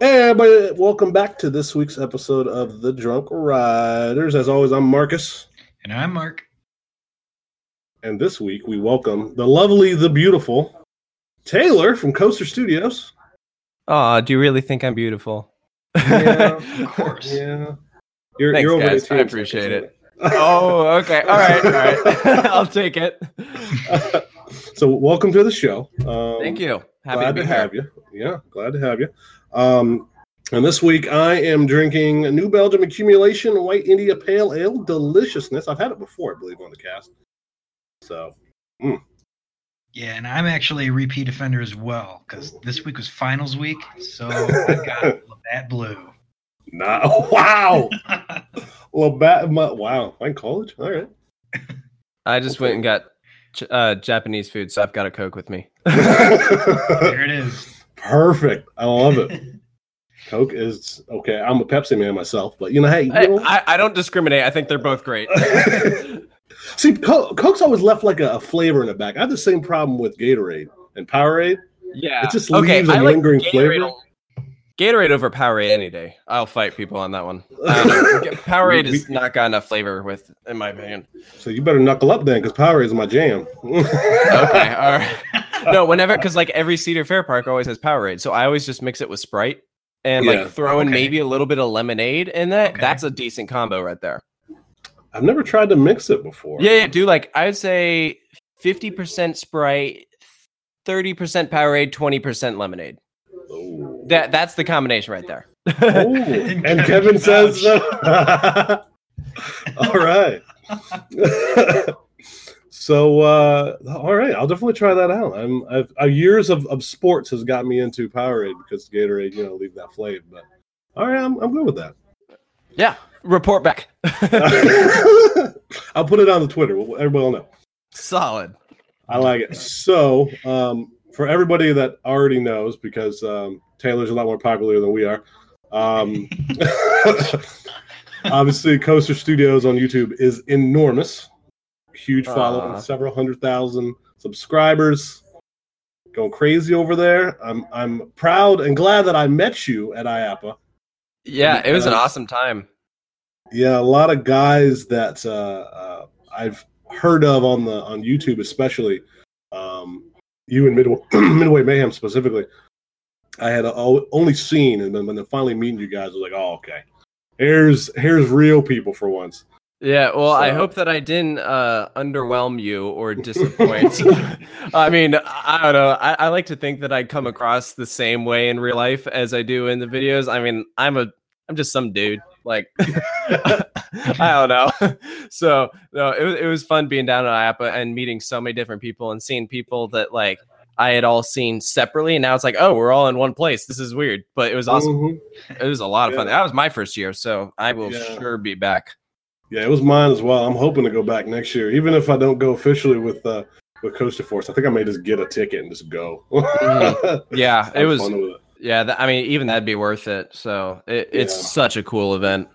Hey, everybody, welcome back to this week's episode of The Drunk Riders. As always, I'm Marcus, And I'm Mark. and this week we welcome the lovely, the beautiful Taylor from Coaster Studios. Aw, do you really think I'm beautiful? Yeah, Of course. Yeah. You're, Thanks, you're over guys. I appreciate it. oh, okay. All right. All right. I'll take it. away. so, welcome to the show. Um, Thank you. Happy glad to be to here. have you. Yeah, glad to have you. Um, and this week I am drinking New Belgium Accumulation White India Pale Ale Deliciousness. I've had it before, I believe, on the cast. So, Yeah, and I'm actually a repeat offender as well because this week was finals week. So I got Labatt Blue. nah, wow. Labatt, my, wow, my college. All right. I just went and got uh, Japanese food, so I've got a Coke with me. there it is. Perfect. I love it. Coke is okay. I'm a Pepsi man myself, but you know, hey, you I, know, I, I don't discriminate. I think they're both great. see, Co- Coke's always left like a, a flavor in the back. I have the same problem with Gatorade and Powerade. yeah. It just leaves a lingering flavor. Gatorade over Powerade any day. I'll fight people on that one. Um, I. Powerade We- has not got enough flavor with, in my opinion. So you better knuckle up then, because Powerade is my jam. Okay, all right. No, whenever because like every Cedar Fair park always has Powerade, so I always just mix it with Sprite and Yeah. like throw in Okay. maybe a little bit of lemonade in that. Okay. That's a decent combo right there. I've never tried to mix it before. Yeah, yeah, do like I'd say fifty percent Sprite, thirty percent Powerade, twenty percent lemonade. Oh. That that's the combination right there. Oh, And and Kevin Kevin says vouched. all right. so uh all right, I'll definitely try that out. I'm I've uh, years of, of sports has got me into Powerade because Gatorade, you know, leave that flavor. But all right, I'm I'm good with that. yeah, report back. I'll put it on the Twitter. Everybody will know. Solid. I like it. So, um, for everybody that already knows, because um, Taylor's a lot more popular than we are, um, obviously, Coaster Studios on YouTube is enormous. Huge following, Aw. several hundred thousand subscribers, going crazy over there. I'm I'm proud and glad that I met you at IAAPA. Yeah, it was an Uh, awesome time. Yeah, a lot of guys that uh, uh, I've heard of on the on YouTube, especially you and Midway, Midway Mayhem specifically. I had o- only seen, and then when they finally meeting you guys, I was like, "Oh, okay, here's here's real people for once." Yeah, well, I hope that I didn't uh, underwhelm you or disappoint. I mean, I don't know. I, I like to think that I come across the same way in real life as I do in the videos. I mean, I'm a, I'm just some dude. Like, I don't know. So, no, it was it was fun being down at IAAPA and meeting so many different people and seeing people that like I had all seen separately, and now it's like, oh, we're all in one place. This is weird, but it was awesome. Mhm. It was a lot of fun. Yeah. That was my first year, so I will Yeah. sure be back. Yeah, it was mine as well. I'm hoping to go back next year, even if I don't go officially with uh, with Coaster Force. I think I may just get a ticket and just go. Mhm. Yeah, it was. Fun with it. Yeah, that, I mean, even that'd be worth it. So it, it's Yeah. such a cool event.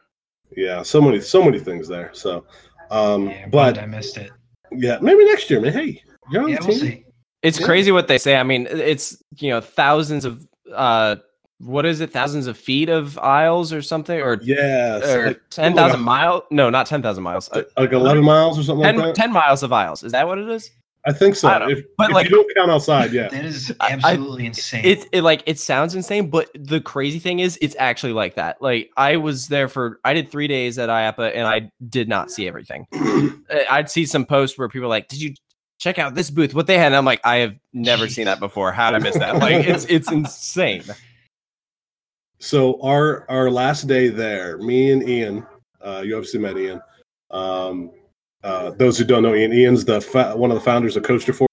Yeah, so many so many things there. So, um, Yeah, but but I missed it. yeah, maybe next year, man. Hey, you're on Yeah, the we'll team. see. It's Yeah. crazy what they say. I mean, it's you know thousands of uh, what is it? Thousands of feet of aisles or something, or, Yeah, it's or like, ten thousand miles? No, not ten thousand miles. Uh, like 11 miles or something 10, like that. 10 miles of aisles. Is that what it is? I think so. I if but if like- you don't count outside, yeah. That is I- I- absolutely insane. It, it like it sounds insane, but the crazy thing is, it's actually like that. Like I was there for I did three days at IAAPA, and I did not see everything. I'd see some posts where people are like, "Did you check out this booth? What they had?" And I'm like, "I have never seen that before. How did I miss that? Like, it's it's insane." So our our last day there, me and Ian, uh, you obviously met Ian. Um, uh, those who don't know Ian, Ian's the fa- one of the founders of Coaster Force,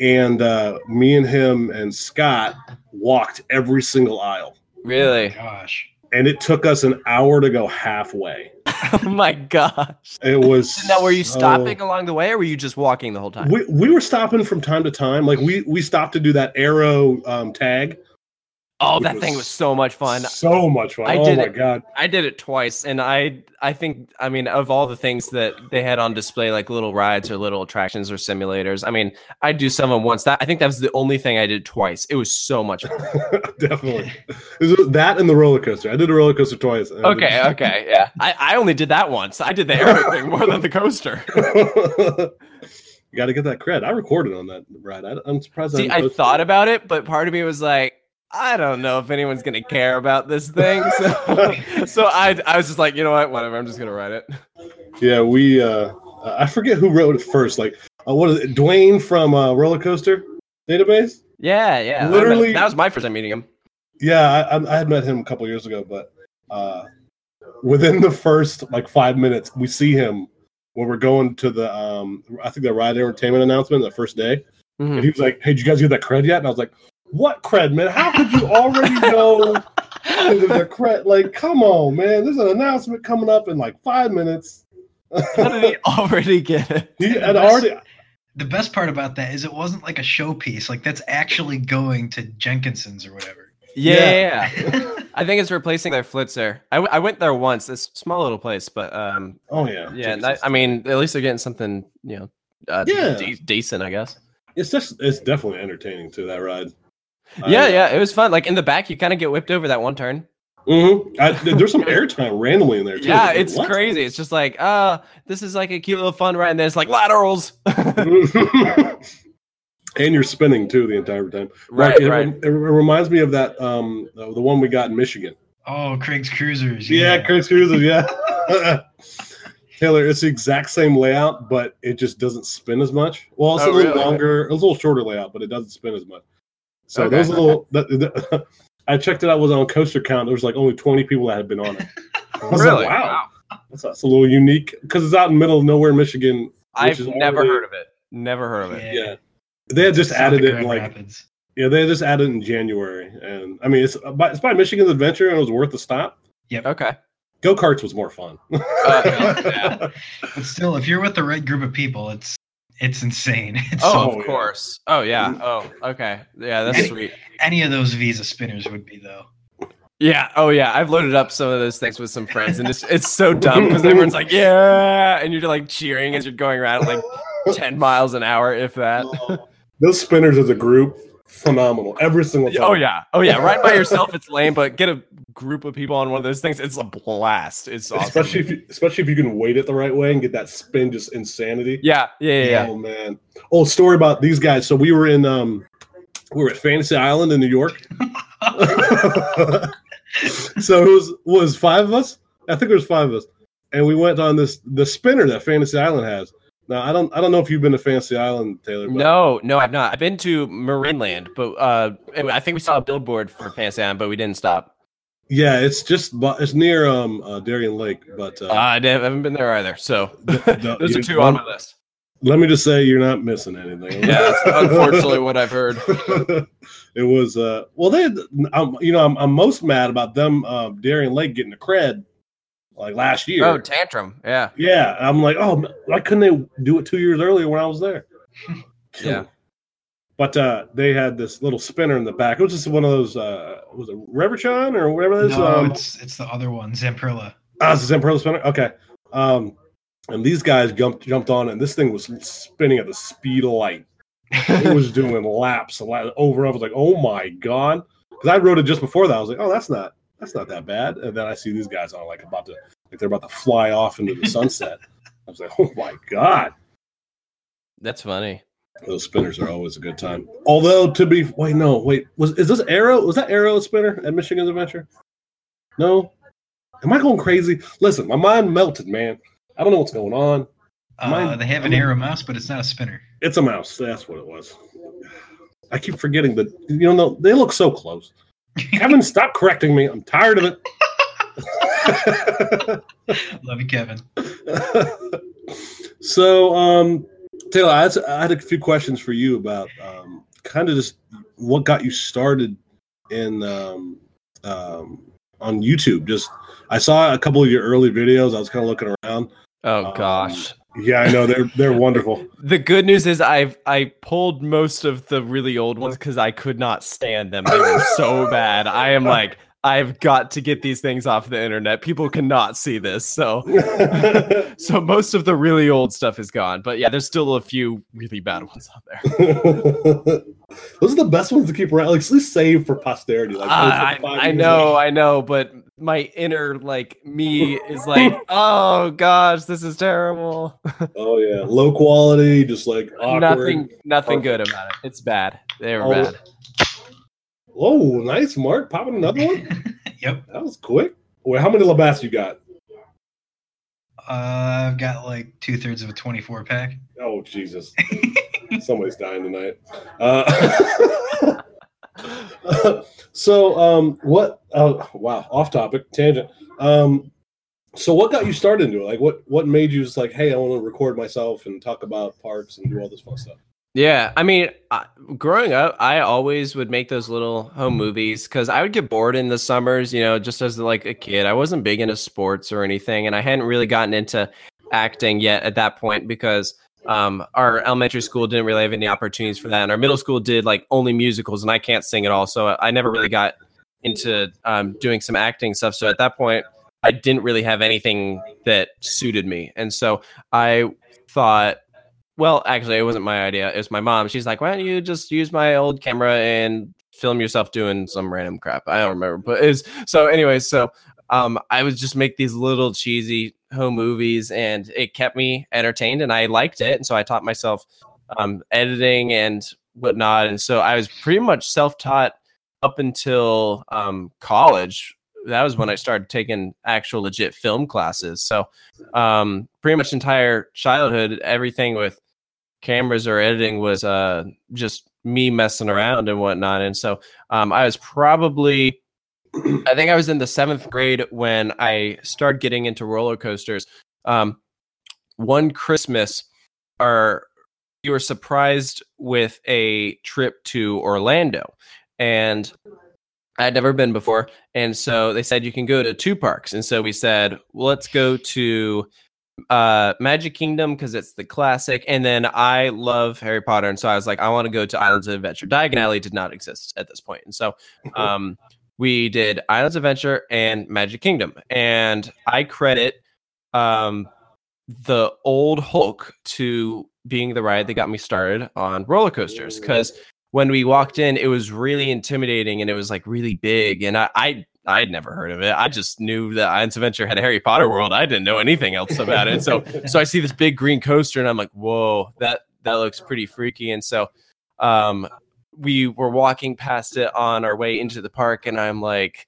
and uh, me and him and Scott walked every single aisle, Really? Gosh. and it took us an hour to go halfway. oh my gosh! It was Now, were you so- stopping along the way, or were you just walking the whole time? We, we were stopping from time to time. Like we we stopped to do that arrow um, tag. Oh, that thing was so much fun. So much fun. I oh did my it- god. I did it twice, and I I think I mean of all the things that they had on display, like little rides or little attractions or simulators. I mean, I do some of them once. That I think that was the only thing I did twice. It was so much fun. Definitely. That and the roller coaster. I did the roller coaster twice. I did- Okay, okay, yeah. I, I only did that once. I did the arrow thing more than the coaster. you got to get that cred. I recorded on that ride. I, I'm surprised. See, didn't I thought about it, but part of me was like, I don't know if anyone's gonna care about this thing. So, so I I was just like, you know what, whatever. I'm just gonna write it. Yeah, we. uh I forget who wrote it first. Like, uh, what is it? Duane from uh, Roller Coaster Database. Yeah, yeah. Met- Literally- that was my first time meeting him. Yeah, I, I- I had met him a couple years ago, but uh, within the first like five minutes, we see him when we're going to the um, I think the ride entertainment announcement the first day, Mhm. and he was like, "Hey, did you guys get that credit yet?" And I was like, "What cred, man? How could you already know the cred? Like, come on, man! There's an announcement coming up in like five minutes." How did he already get it? he had already. The best part about that is it wasn't like a showpiece. Like that's actually going to Jenkinson's or whatever. Yeah, Yeah. yeah, yeah. I think it's replacing their Flitzer. I, w- I went there once. This small little place, but um, Oh yeah, yeah. and I, I mean, at least they're getting something, you know, uh, Yeah. de- decent, I guess. it's just it's definitely entertaining to that ride. Yeah, yeah. It was fun. Like in the back, you kind of get whipped over that one turn. Mm-hmm. I, there's some airtime randomly in there too. Yeah, Like, it's what? crazy. It's just like, uh, this is like a cute little fun ride, and then it's like laterals. and you're spinning too the entire time. right, Like, it, right. It, reminds me of that um the the one we got in Michigan. Oh, Craig's Cruisers. Yeah, Craig's Cruisers. Yeah. Taylor, it's the exact same layout, but it just doesn't spin as much. Well, it's Oh, a little really? longer, it's a little shorter layout, but it doesn't spin as much. So Okay. those little, that, that- I checked it out. Was on coaster count. There was like only twenty people that had been on it. I was like, Really? wow, that's, that's a little unique because it's out in the middle of nowhere, Michigan. I've never already- heard of it. Never heard of it. Yeah, they had just added it in like Rapids. yeah, they had just added it in January, and I mean it's by, it's by Michigan's Adventure, and it was worth the stop. Yep. Okay. Go karts was more fun. Uh, yeah. But still, if you're with the right group of people, it's it's insane. It's Oh, so- of yeah. course. Oh, yeah. Mm-hmm. Oh, okay. Yeah, that's Any- sweet. any of those Visa spinners would be though. Yeah. Oh, yeah. I've loaded up some of those things with some friends, and it's it's so dumb because everyone's like, "Yeah," and you're like cheering as you're going around like 10 miles an hour, if that. Those spinners as a group, phenomenal. Every single time. Oh yeah. Oh yeah. Right by yourself, it's lame, but get a group of people on one of those things, it's a blast. It's awesome. Especially if you, especially if you can wait it the right way and get that spin, just insanity. yeah. Yeah. Yeah. yeah. Oh man. Oh, story about these guys. So we were in um, we were at Fantasy Island in New York. so it was was five of us. I think there was five of us, and we went on this the spinner that Fantasy Island has. Now I don't I don't know if you've been to Fantasy Island, Taylor. No, no, I've not. I've been to Marineland, but uh, I think we saw a billboard for Fantasy Island, but we didn't stop. Yeah, it's just it's near um uh, Darien Lake, but uh, Uh, I haven't been there either. So the- those are two on my list. let me just say you're not missing anything. Yeah, that's unfortunately what I've heard. it was uh well they um, you know I'm, I'm most mad about them uh, Darien Lake getting the cred like last year. Oh, tantrum. Yeah. Yeah, I'm like, oh, why couldn't they do it two years earlier when I was there? Yeah. But uh, they had this little spinner in the back. It was just one of those. Uh, was it Reverchon or whatever it is? No, um, it's it's the other one, Zamperla. ah, it's the Zamperla spinner. Okay. Um, and these guys jumped jumped on, and this thing was spinning at the speed of light. It was doing laps a lot over. I was like, oh my god, because I wrote it just before that. I was like, oh, that's not that's not that bad. And then I see these guys on like about to like they're about to fly off into the sunset. I was like, oh my god. That's funny. Those spinners are always a good time. Although to be wait no wait was is this Arrow was that Arrow a spinner at Michigan's Adventure? No, am I going crazy? Listen, my mind melted, man. I don't know what's going on. Uh, Mine- they have an I'm- arrow mouse, but it's not a spinner. It's a mouse. That's what it was. I keep forgetting that you know they look so close. Kevin, stop correcting me. I'm tired of it. Love you, Kevin. so, um, Taylor, I had, I had a few questions for you about um, kind of just what got you started in um, um, on YouTube. Just I saw a couple of your early videos. I was kind of looking around. Oh Um, gosh. Yeah, I know they're they're wonderful. The good news is I've I pulled most of the really old ones because I could not stand them. They were so bad. I am like, I've got to get these things off the internet. People cannot see this. So so most of the really old stuff is gone. But yeah, there's still a few really bad ones out there. Those are the best ones to keep around, like at least save for posterity. Like Uh, I, I know, I know, but my inner like me is like, oh gosh, this is terrible. Oh yeah, low quality, just like awkward. nothing, nothing good about it. It's bad. They were Oh, bad. Oh, nice, Mark. Popping another one. yep. That was quick. Wait, how many Labatt's you got? Uh, I've got like two thirds of a 24 pack. Oh Jesus, somebody's dying tonight. Uh, so, um, what? Oh, wow, off topic, tangent. Um, so, what got you started into it? Like, what what made you just like, hey, I want to record myself and talk about parks and do all this fun stuff? Yeah, I mean, I, growing up, I always would make those little home movies because I would get bored in the summers. You know, just as like a kid, I wasn't big into sports or anything, and I hadn't really gotten into acting yet at that point because um, our elementary school didn't really have any opportunities for that, and our middle school did like only musicals, and I can't sing at all, so I never really got into um, doing some acting stuff. So at that point, I didn't really have anything that suited me, and so I thought well, actually, it wasn't my idea. It was my mom. She's like, "Why don't you just use my old camera and film yourself doing some random crap?" I don't remember, but it's so. Anyway, so um, I would just make these little cheesy home movies, and it kept me entertained, and I liked it, and so I taught myself um, editing and whatnot, and so I was pretty much self-taught up until um, college. That was when I started taking actual legit film classes. So, um, pretty much entire childhood, everything with cameras or editing was uh just me messing around and whatnot and so um i was probably i think i was in the seventh grade when i started getting into roller coasters um one christmas our we were surprised with a trip to orlando and i'd never been before and so they said you can go to two parks and so we said well, let's go to uh Magic Kingdom because it's the classic, and then I love Harry Potter, and so I was like, I want to go to Islands of Adventure. Diagon Alley did not exist at this point, and so um we did Islands Adventure and Magic Kingdom, and I credit um the old Hulk to being the ride that got me started on roller coasters because when we walked in, it was really intimidating and it was like really big, and I, I I had never heard of it. I just knew that Islands Adventure had a Harry Potter world. I didn't know anything else about it. So so I see this big green coaster and I'm like, whoa, that that looks pretty freaky. And so um we were walking past it on our way into the park and I'm like,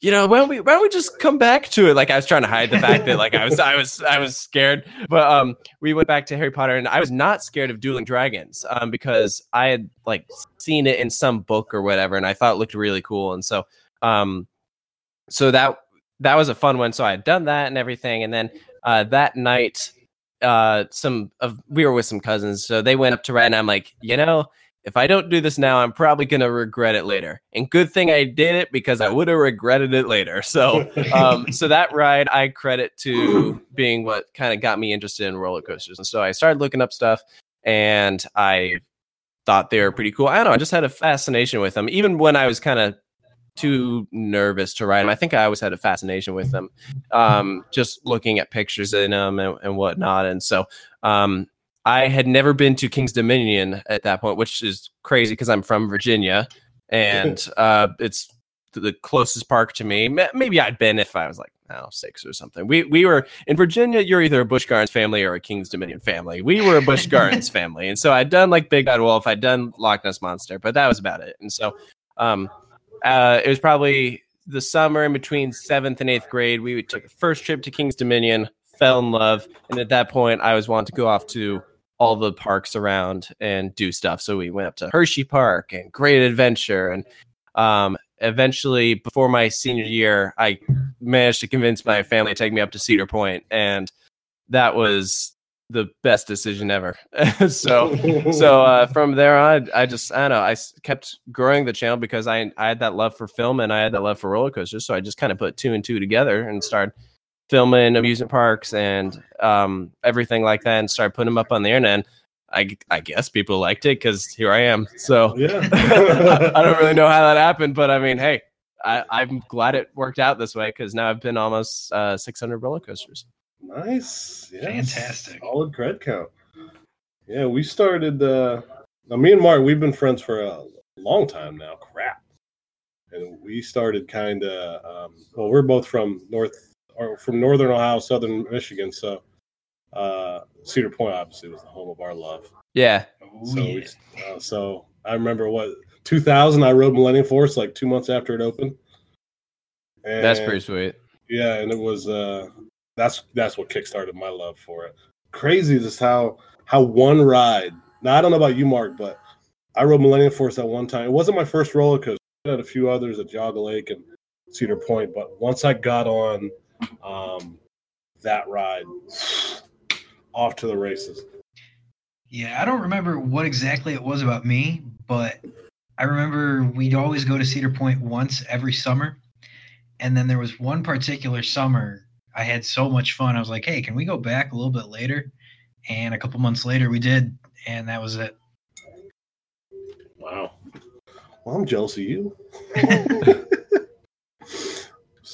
you know, why don't we why don't we just come back to it? Like I was trying to hide the fact that like I was I was I was scared. But um we went back to Harry Potter and I was not scared of dueling dragons um because I had like seen it in some book or whatever and I thought it looked really cool. And so um so that that was a fun one. So I had done that and everything, and then uh, that night, uh, some of we were with some cousins, so they went up to ride, and I'm like, you know, if I don't do this now, I'm probably gonna regret it later. And good thing I did it because I would have regretted it later. So, um, so that ride I credit to being what kind of got me interested in roller coasters, and so I started looking up stuff, and I thought they were pretty cool. I don't know, I just had a fascination with them, even when I was kind of too nervous to ride them. I think I always had a fascination with them, um, just looking at pictures in them and, and whatnot. And so um, I had never been to King's Dominion at that point, which is crazy because I'm from Virginia and uh, it's the closest park to me. Maybe I'd been if I was like, I don't know, six or something. We we were in Virginia. You're either a Busch Gardens family or a King's Dominion family. We were a Busch Gardens family, and so I'd done like Big Bad Wolf, I'd done Loch Ness Monster, but that was about it. And so, um, uh, it was probably the summer in between seventh and eighth grade. We took a first trip to King's Dominion, fell in love, and at that point, I was wanting to go off to all the parks around and do stuff. So we went up to Hershey Park and Great Adventure, and um, eventually, before my senior year, I managed to convince my family to take me up to Cedar Point, and that was the best decision ever. so so uh, from there on, I just I don't know. I kept growing the channel because I I had that love for film and I had that love for roller coasters. So I just kind of put two and two together and started filming amusement parks and um, everything like that, and started putting them up on the internet. And I I guess people liked it because here I am. So Yeah. I don't really know how that happened, but I mean, hey, I, I'm glad it worked out this way because now I've been almost uh, 600 roller coasters. Nice. Yes. Fantastic. Solid cred count. Yeah, we started uh now me and Mark, we've been friends for a long time now. Crap. And we started kind of um well, we're both from north or from northern Ohio, southern Michigan, so uh Cedar Point obviously was the home of our love. Yeah, Oh, So yeah. we, uh, so I remember what 2000 I rode Millennium Force like 2 months after it opened. And that's pretty sweet. yeah, and it was uh that's that's what kickstarted my love for it. Crazy just how how one ride. Now I don't know about you, Mark, but I rode Millennium Force at one time. It wasn't my first roller coaster. I had a few others at Geauga Lake and Cedar Point, but once I got on um that ride, off to the races. Yeah, I don't remember what exactly it was about me, but I remember we'd always go to Cedar Point once every summer. And then there was one particular summer I had so much fun. I was like, hey, can we go back a little bit later? And a couple months later we did, and that was it. Wow. Well, I'm jealous of you.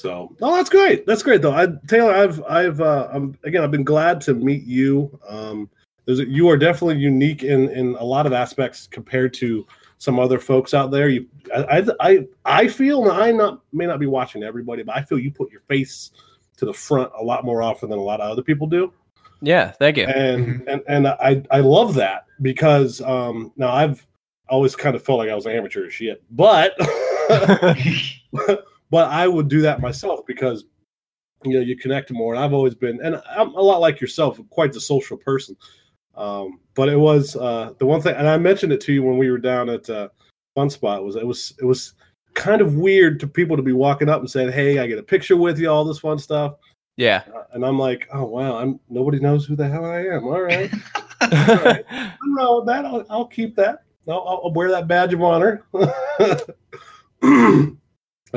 so, no, that's great. That's great, though. I, Taylor, I've, I've, uh, I'm again, I've been glad to meet you. Um, there's, a, you are definitely unique in in a lot of aspects compared to some other folks out there. You, I, I, I, I feel, and I not may not be watching everybody, but I feel you put your face to the front a lot more often than a lot of other people do Yeah, thank you. and and and I I love that because um now I've always kind of felt like I was an amateur as shit, but but I would do that myself because you know you connect more, and I've always been, and I'm a lot like yourself, quite the social person. Um, but it was uh the one thing, and I mentioned it to you when we were down at uh, Fun Spot was it was it was kind of weird to people to be walking up and saying, "Hey, I get a picture with you," all this fun stuff. Yeah. Uh, and I'm like, oh wow, I'm nobody knows who the hell I am. All right, right. I'm wrong with that. I'll, I'll keep that. I'll, I'll wear that badge of honor.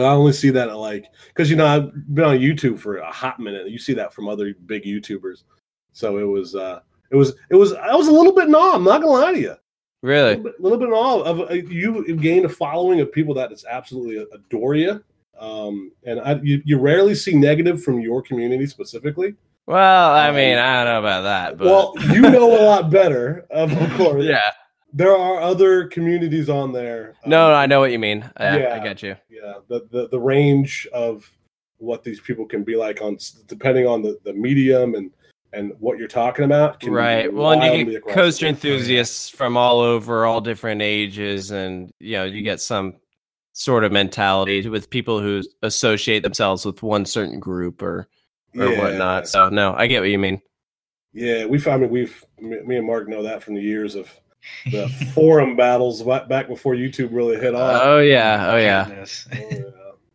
I only see that at like because you know I've been on YouTube for a hot minute. You see that from other big YouTubers, so it was uh it was it was I was a little bit in awe. I'm not gonna lie to you, a really? little bit, little bit in awe of uh, you gained a following of people that is absolutely adore you. Um, and I, you, you rarely see negative from your community specifically. Well, I mean, I don't know about that, but Well, you know a lot better, of course. yeah. There are other communities on there. No, Um, I know what you mean. I, I get you. yeah, the, the the range of what these people can be like on depending on the, the medium and and what you're talking about. can be Right. Well, and you get coaster enthusiasts from all over, all different ages, and you know, you get some sort of mentality with people who associate themselves with one certain group or or Yeah. whatnot. So no, I get what you mean. Yeah, we've. I mean, we've. Me and Mark know that from the years of the forum battles back before YouTube really hit off. Oh yeah, oh yeah. Goodness. Oh, yeah.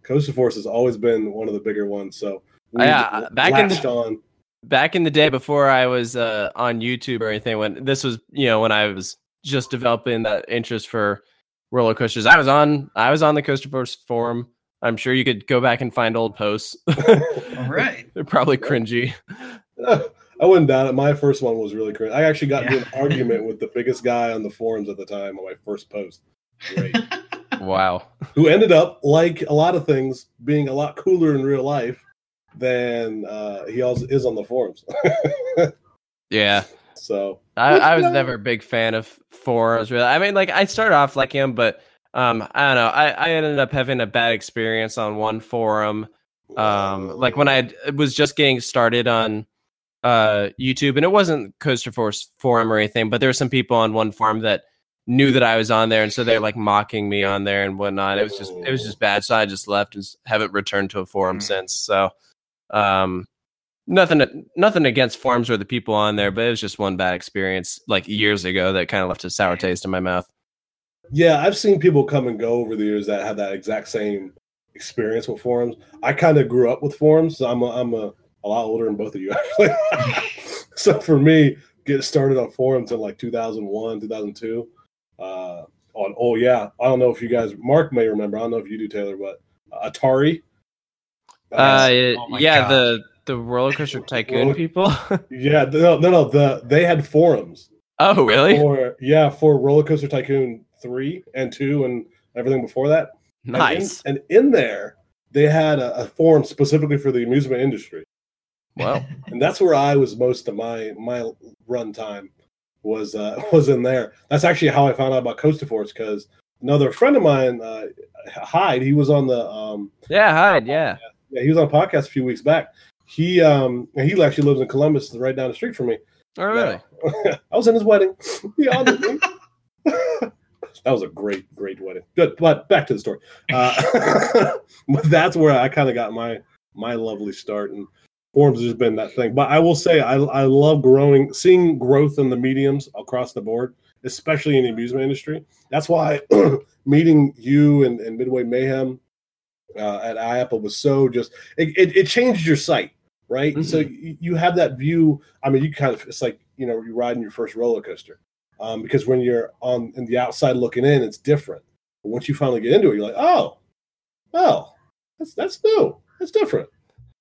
Coaster Force has always been one of the bigger ones. So we Yeah, back in the- on. back in the day before I was uh, on YouTube or anything, when this was, you know, when I was just developing that interest for roller coasters, I was on, I was on the Coaster Force forum. I'm sure you could go back and find old posts. All right. They're probably cringy. I wouldn't doubt it. My first one was really crazy. I actually got into an argument with the biggest guy on the forums at the time on my first post. Great. Wow. Who ended up, like a lot of things, being a lot cooler in real life than uh, he also is on the forums. Yeah. so I, I was Yeah. never a big fan of forums. Really, I mean, like I started off like him, but um, I don't know. I, I ended up having a bad experience on one forum. Um, like when I was just getting started on uh YouTube, and it wasn't Coaster Force forum or anything, but there were some people on one forum that knew that I was on there, and so they're like mocking me on there and whatnot. It was just it was just bad. So I just left and haven't returned to a forum Mm. since. So, um, nothing nothing against forums or the people on there, but it was just one bad experience like years ago that kind of left a sour taste in my mouth. yeah, I've seen people come and go over the years that have that exact same experience with forums. I kind of grew up with forums, so I'm a, I'm a, a lot older than both of you actually. so for me, getting started on forums in like 2001, 2002. Uh, on oh yeah, I don't know if you guys, Mark may remember. I don't know if you do, Taylor, but uh, Atari. Uh, Oh yeah, gosh. the the roller coaster tycoon Roller- people. Yeah, no, no, no. The they had forums oh, really? for yeah for Roller Coaster Tycoon three and two and everything before that. And in- Nice. And in, there, they had a, a forum specifically for the amusement industry, Well, and that's where I was most of my my run time was uh, was in there. That's actually how I found out about Coaster Force because another friend of mine, uh, Hyde, he was on the um, yeah, Hyde. Yeah. yeah, he was on a podcast a few weeks back. He um he actually lives in Columbus, right down the street from me. Oh, really? I was in his wedding. Me. that was a great, great wedding. Good, but back to the story. Uh, but that's where I kind of got my my lovely start, and forums has been that thing. But I will say, I I love growing, seeing growth in the mediums across the board, especially in the amusement industry. That's why meeting you and, and Midway Mayhem uh, at IAAPA was so just it, it, it changed your sight, right? So you, you have that view. I mean, you kind of it's like you know you're riding your first roller coaster um, because when you're on in the outside looking in, it's different. But once you finally get into it, you're like, oh, oh, that's that's new, that's different.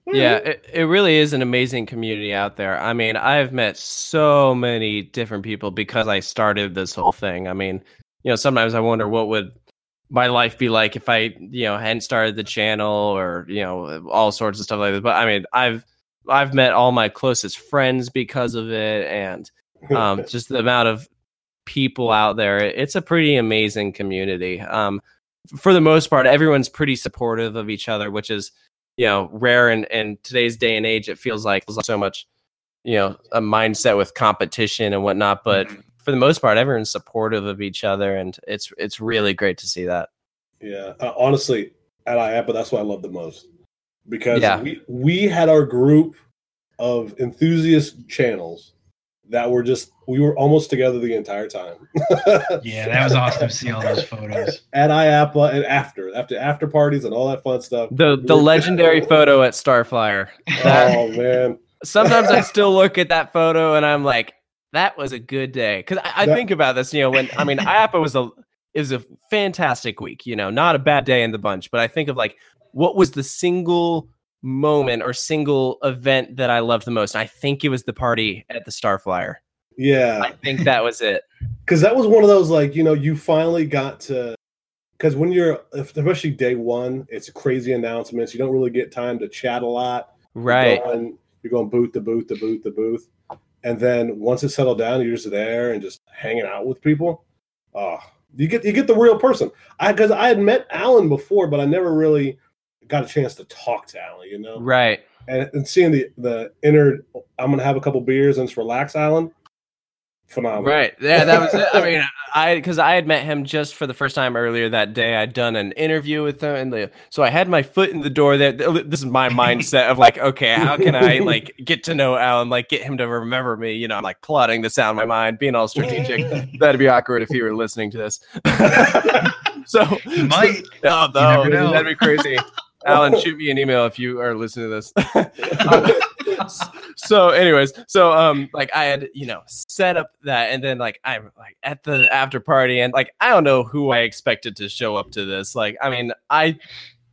Yeah, it, it really is an amazing community out there. I mean, I've met so many different people because I started this whole thing. I mean, you know, sometimes I wonder what would my life be like if I, you know, hadn't started the channel or, you know, all sorts of stuff like this. But I mean, I've I've met all my closest friends because of it and um, just the amount of people out there. It's a pretty amazing community. Um, for the most part, everyone's pretty supportive of each other, which is you know rare in, in today's day and age. It feels like there's so much you know a mindset with competition and whatnot, but for the most part, everyone's supportive of each other, and it's it's really great to see that. Yeah, uh, honestly, at IAAPA, that's what I love the most because Yeah. we we had our group of enthusiast channels that were just we were almost together the entire time. Yeah, that was awesome to see all those photos. at IAAPA and after after after parties and all that fun stuff. The the legendary photo at Starflyer. That, Oh man, sometimes I still look at that photo and I'm like, that was a good day. Because I, I That- think about this, you know, when I mean, IAAPA was a is a fantastic week. You know, not a bad day in the bunch, but I think of like what was the single moment or single event that I loved the most. I think it was the party at the Starflyer. Yeah. I think that was it. because that was one of those like you know you finally got to because when you're especially day one, it's crazy announcements. You don't really get time to chat a lot. Right. You're going, you're going booth to booth to booth to booth. And then once it's settled down, you're just there and just hanging out with people. Oh, you get you get the real person. I because I had met Alan before, but I never really got a chance to talk to Alan, you know. Right. And, and seeing the the inner, I'm gonna have a couple beers and just relax, Alan. Phenomenal. Right. Yeah, that was it. I mean, I because I had met him just for the first time earlier that day. I'd done an interview with him, and the, so I had my foot in the door. There, this is my mindset of like, okay, how can I like get to know Alan, like get him to remember me? You know, I'm like plotting this out in my mind, being all strategic. That'd be awkward if he were listening to this. so oh, You might. Oh no, that'd be crazy. Alan, shoot me an email if you are listening to this. so anyways so um like i had you know set up that and then like i'm like at the after party and like i don't know who i expected to show up to this like i mean i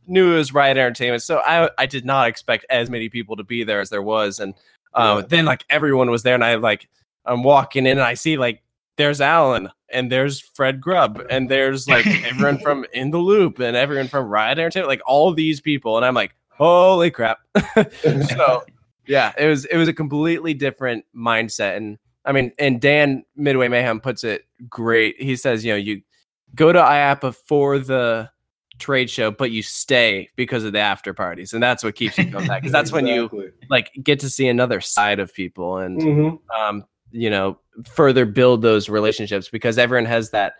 knew it was ride entertainment so i i did not expect as many people to be there as there was and um Yeah. then like everyone was there and i like i'm walking in and i see like there's alan and there's fred grubb and there's like everyone from in the loop and everyone from ride entertainment like all these people and i'm like holy crap so yeah, it was it was a completely different mindset, and I mean, and Dan Midway Mayhem puts it great. He says, you know, you go to IAAPA for the trade show, but you stay because of the after parties, and that's what keeps you coming back. Because that's when you like get to see another side of people, and hmm um, you know, further build those relationships because everyone has that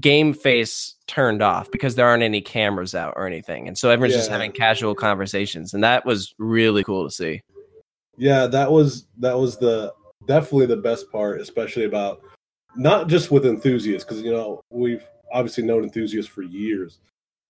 game face turned off because there aren't any cameras out or anything, and so everyone's just having casual conversations, and that was really cool to see. Yeah, that was that was the definitely the best part, especially about not just with enthusiasts, because you know we've obviously known enthusiasts for years,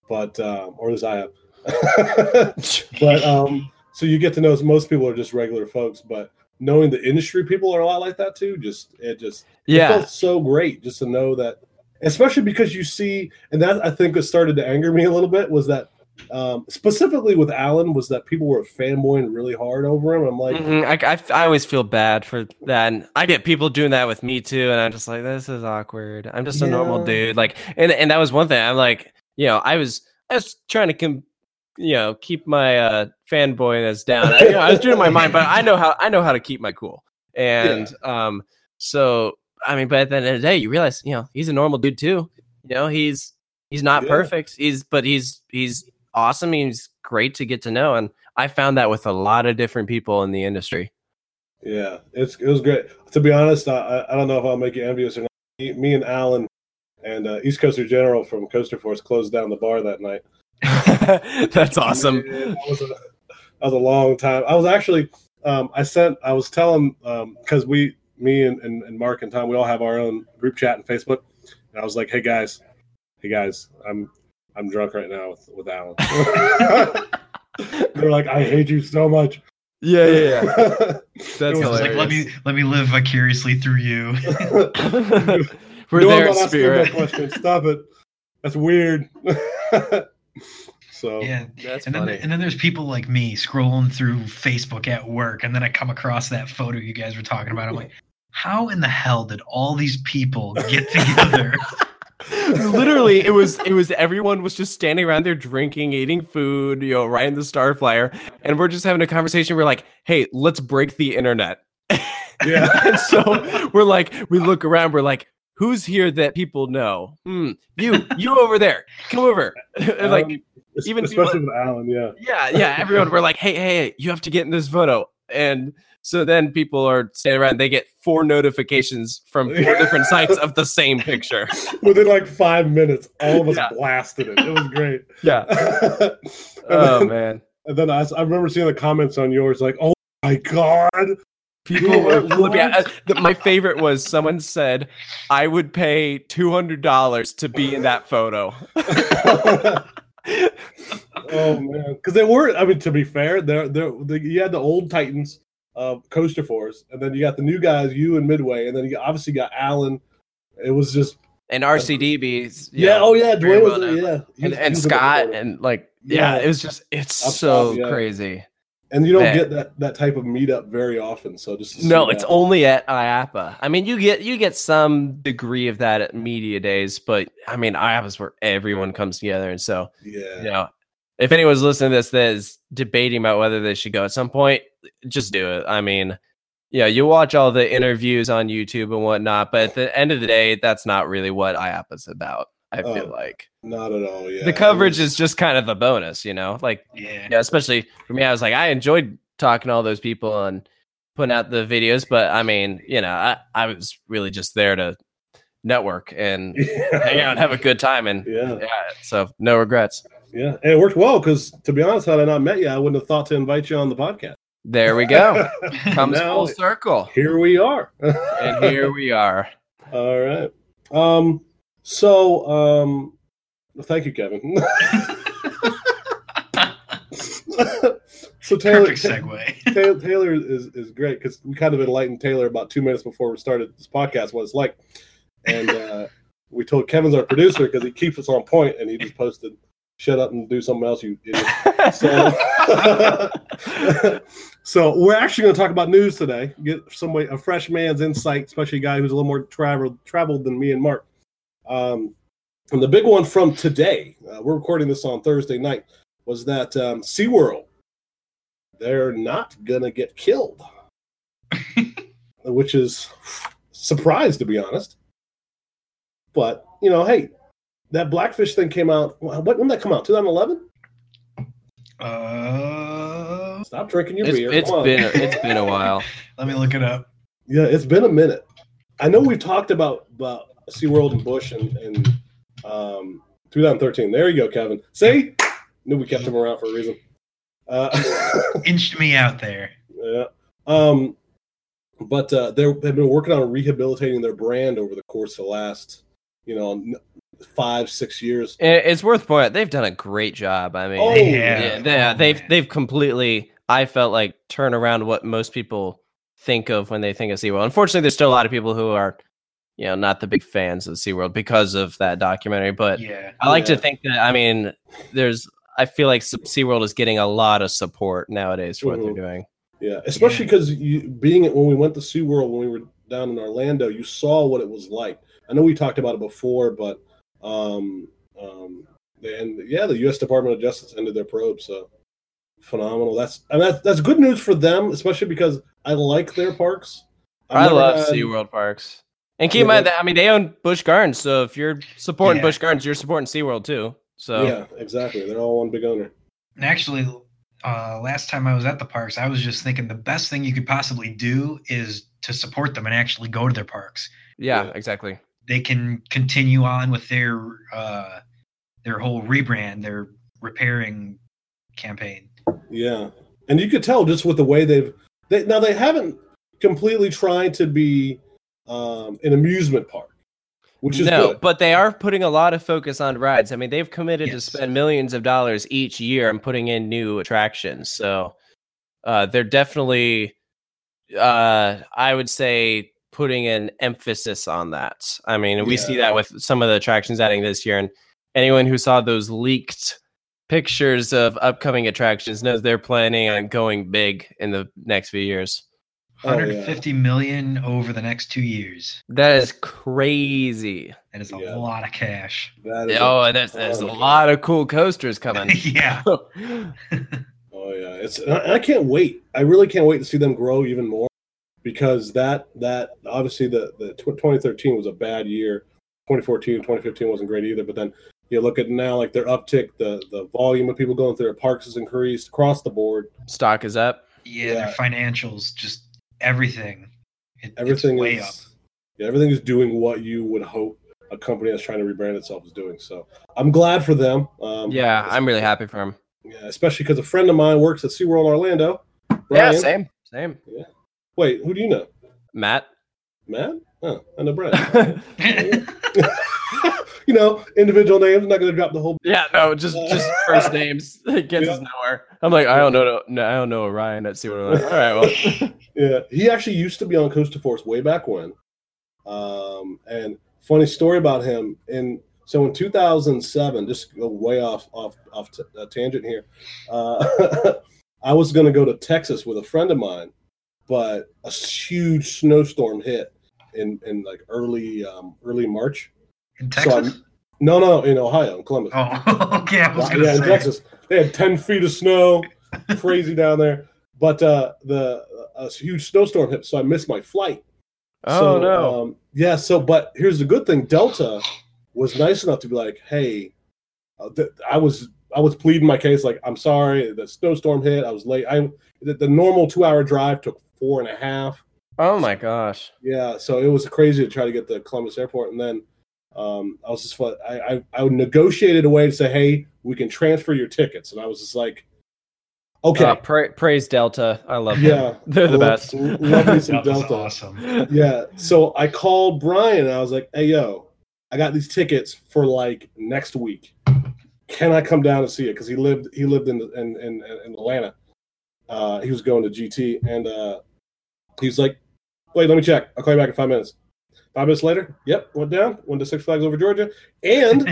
but um, or as I have, but um, so you get to know most people are just regular folks, but knowing the industry people are a lot like that too. Just it just it Yeah, felt so great just to know that, especially because you see, and that I think what started to anger me a little bit was that um, specifically with Alan was that people were fanboying really hard over him. I'm like, Mhm, I, I, I always feel bad for that. And I get people doing that with me too. And I'm just like, this is awkward. I'm just a normal dude. Like, and, and that was one thing. I'm like, you know, I was, I was trying to, com- you know, keep my uh, fanboyness down. I, you know, I was doing my mind, but I know how, I know how to keep my cool. And um, so, I mean, but at the end of the day, you realize, you know, he's a normal dude too. You know, he's, he's not Yeah. perfect. He's, but he's, he's awesome. He's great to get to know. And I found that with a lot of different people in the industry. yeah, it's it was great. To be honest, I I- I don't know if I'll make you envious or not. Me, me and Alan and uh, East Coaster General from Coaster Force closed down the bar that night. That's awesome. That was a that was a long time. I was actually um, I sent I was telling because we me and, and, and Mark and Tom we all have our own group chat and Facebook, and I was like, hey guys, hey guys, I'm I'm drunk right now with with Alan. They're like, I hate you so much. Yeah, yeah, yeah. That's That's was like, let me let me live vicariously through you. We're No, I'm there, not asking that spirit. question. Stop it. That's weird. So yeah. That's And then, funny. and then there's people like me scrolling through Facebook at work, and then I come across that photo you guys were talking about. I'm like, how in the hell did all these people get together? Literally, it was it was everyone was just standing around there drinking, eating food, you know, riding the Star Flyer, and we're just having a conversation. We're like, "Hey, let's break the internet." yeah. and so we're like, we look around, we're like, "Who's here that people know? Hmm, you, you over there, come over." And like, Um, even people- especially with Alan, yeah. yeah, yeah, everyone. We're like, "Hey, hey, hey, you have to get in this photo." And so then people are standing around. They get four notifications from four different sites of the same picture. Within like five minutes, all of us Yeah. blasted it. It was great. Yeah. Oh then, man. and then I, I remember seeing the comments on yours like, "Oh my god!" People were What? flipping out. Uh, My favorite was someone said, "I would pay two hundred dollars to be in that photo." oh man, because they were. I mean, to be fair, they're, they're, they you had the old Titans, uh, Coaster Force, and then you got the new guys, you and Midway, and then you obviously got Alan. It was just and RCDBs. yeah. know, Oh yeah, Duane was well yeah, He and, and he was in the Scott and like yeah, Yeah. it was just it's Up so top, yeah. crazy. And you don't Man. get that that type of meetup very often. So just No, it's that- only at IAAPA. I mean, you get you get some degree of that at media days, but I mean, IAAPA's where everyone comes together, and so yeah. you know, if anyone's listening to this that is debating about whether they should go at some point, just do it. I mean, yeah, you watch all the interviews on YouTube and whatnot, but at the end of the day, that's not really what IAAPA's about. I feel Oh, like Not at all. Yeah, the coverage was- is just kind of the bonus, you know, like Yeah. yeah, especially for me. I was like, I enjoyed talking to all those people and putting out the videos, but I mean, you know, I, I was really just there to network and hang out and have a good time, and Yeah, yeah, so no regrets. yeah, and it worked well because to be honest, had I not met you, I wouldn't have thought to invite you on the podcast. There we go. Comes Now, full circle, Here we are. and here we are. All right. Um. So, um. Thank you, Kevin. so Taylor, Perfect segue. Taylor, Taylor is, is great because we kind of enlightened Taylor about two minutes before we started this podcast what it's like, and uh, we told Kevin's our producer because he keeps us on point, and he just posted, "Shut up and do something else, you idiot." So, so we're actually going to talk about news today. Get some way a fresh man's insight, especially a guy who's a little more traveled traveled than me and Mark. Um, and the big one from today, uh, we're recording this on Thursday night, was that um, SeaWorld, they're not going to get killed, which is surprise to be honest. But you know, hey, that Blackfish thing came out. What when did that come out? 2011. Uh, Stop drinking your It's, beer. It's on. been it's been a while. let me look it up. Yeah, it's been a minute. I know we've talked about about SeaWorld and Busch and, and um, 2013. There you go, Kevin. See? Knew we kept him around for a reason. Uh, Inched me out there. yeah. Um, but uh, they're, they've been working on rehabilitating their brand over the course of the last, you know, n- five, six years. It's worth pointing. out, They've done a great job. I mean, Oh, yeah. yeah, they, Oh, they've man. they've completely. I felt like turn around what most people think of when they think of SeaWorld. Unfortunately, there's still a lot of people who are, you know, not the big fans of SeaWorld because of that documentary. But Yeah. I like Yeah. to think that I mean, there's I feel like S- SeaWorld is getting a lot of support nowadays for what Mhm. they're doing. Yeah, especially because you being it when we went to SeaWorld when we were down in Orlando, you saw what it was like. I know we talked about it before, but um, um, and yeah, the U.S. Department of Justice ended their probe, so phenomenal. That's and that's that's good news for them, especially because I like their parks. I've I love had- SeaWorld parks. And keep Yeah, in mind that I mean they own Busch Gardens, so if you're supporting Yeah. Busch Gardens, you're supporting SeaWorld too. So Yeah, exactly. They're all one big owner. And actually, uh, last time I was at the parks, I was just thinking the best thing you could possibly do is to support them and actually go to their parks. yeah, Yeah. exactly. They can continue on with their uh, their whole rebrand, their repairing campaign. Yeah, and you could tell just with the way they've they, now they haven't completely tried to be um, an amusement park, which is no, good. but they are putting a lot of focus on rides. I mean, they've committed to spend millions of dollars each year and putting in new attractions. So uh, they're definitely, uh, I would say, putting an emphasis on that. I mean, we see that with some of the attractions adding this year, and anyone who saw those leaked pictures of upcoming attractions knows they're planning on going big in the next few years. Oh, yeah. 150 million over the next two years. That is crazy. That is a Yeah. lot of cash. That is a- Oh, there's, there's a lot of cool coasters coming. yeah. oh yeah, it's I, I can't wait. I really can't wait to see them grow even more because that that obviously the the 2013 was a bad year. 2014 2015 wasn't great either. But then you look at now like their uptick, the the volume of people going through their parks has increased across the board. Stock is up. Yeah, their Yeah. financials, just everything. It, Everything it's way is up. yeah, everything is doing what you would hope a company that's trying to rebrand itself is doing. So I'm glad for them. Um, Yeah, I'm really happy for them. Yeah, especially because a friend of mine works at SeaWorld Orlando. Yeah, Brian. same, same. Wait, who do you know? Matt. Matt? Oh, I know Brian. you know, individual names. I'm not going to drop the whole. yeah, no, just just first names. It gets us nowhere. I'm like, I don't know, no, I don't know Brian at SeaWorld. All right, well, Yeah, he actually used to be on CoasterForce way back when. Um, and funny story about him. In so in 2007, just go way off off off t- uh, tangent here. Uh, I was going to go to Texas with a friend of mine, but a huge snowstorm hit in in like early um, early March. In Texas? I'm- No, no, in Ohio, in Columbus. oh, okay. I was Wow, gonna yeah, in. Texas, they had ten feet of snow, crazy down there. But uh, the a huge snowstorm hit, so I missed my flight. oh so, no, Um, yeah. So, but here's the good thing: Delta was nice enough to be like, "Hey, uh, th- I was I was pleading my case. Like, I'm sorry, the snowstorm hit. I was late. I the, the normal two hour drive took four and a half. oh my gosh. Yeah, so it was crazy to try to get to Columbus Airport, and then um, I was just fu- I, I I negotiated a way to say, hey, we can transfer your tickets, and I was just like, okay, Uh, pra- praise Delta. I love them. yeah, They're the Lo- best. Love me some Delta. awesome. Yeah, so I called Brian, and I was like, hey, yo, I got these tickets for like next week. Can I come down and see it? Because he lived he lived in in in, in Atlanta. Uh, he was going to GT, and uh, was like, wait, let me check. I'll call you back in five minutes. Five minutes later, yep, went down, went to Six Flags over Georgia, and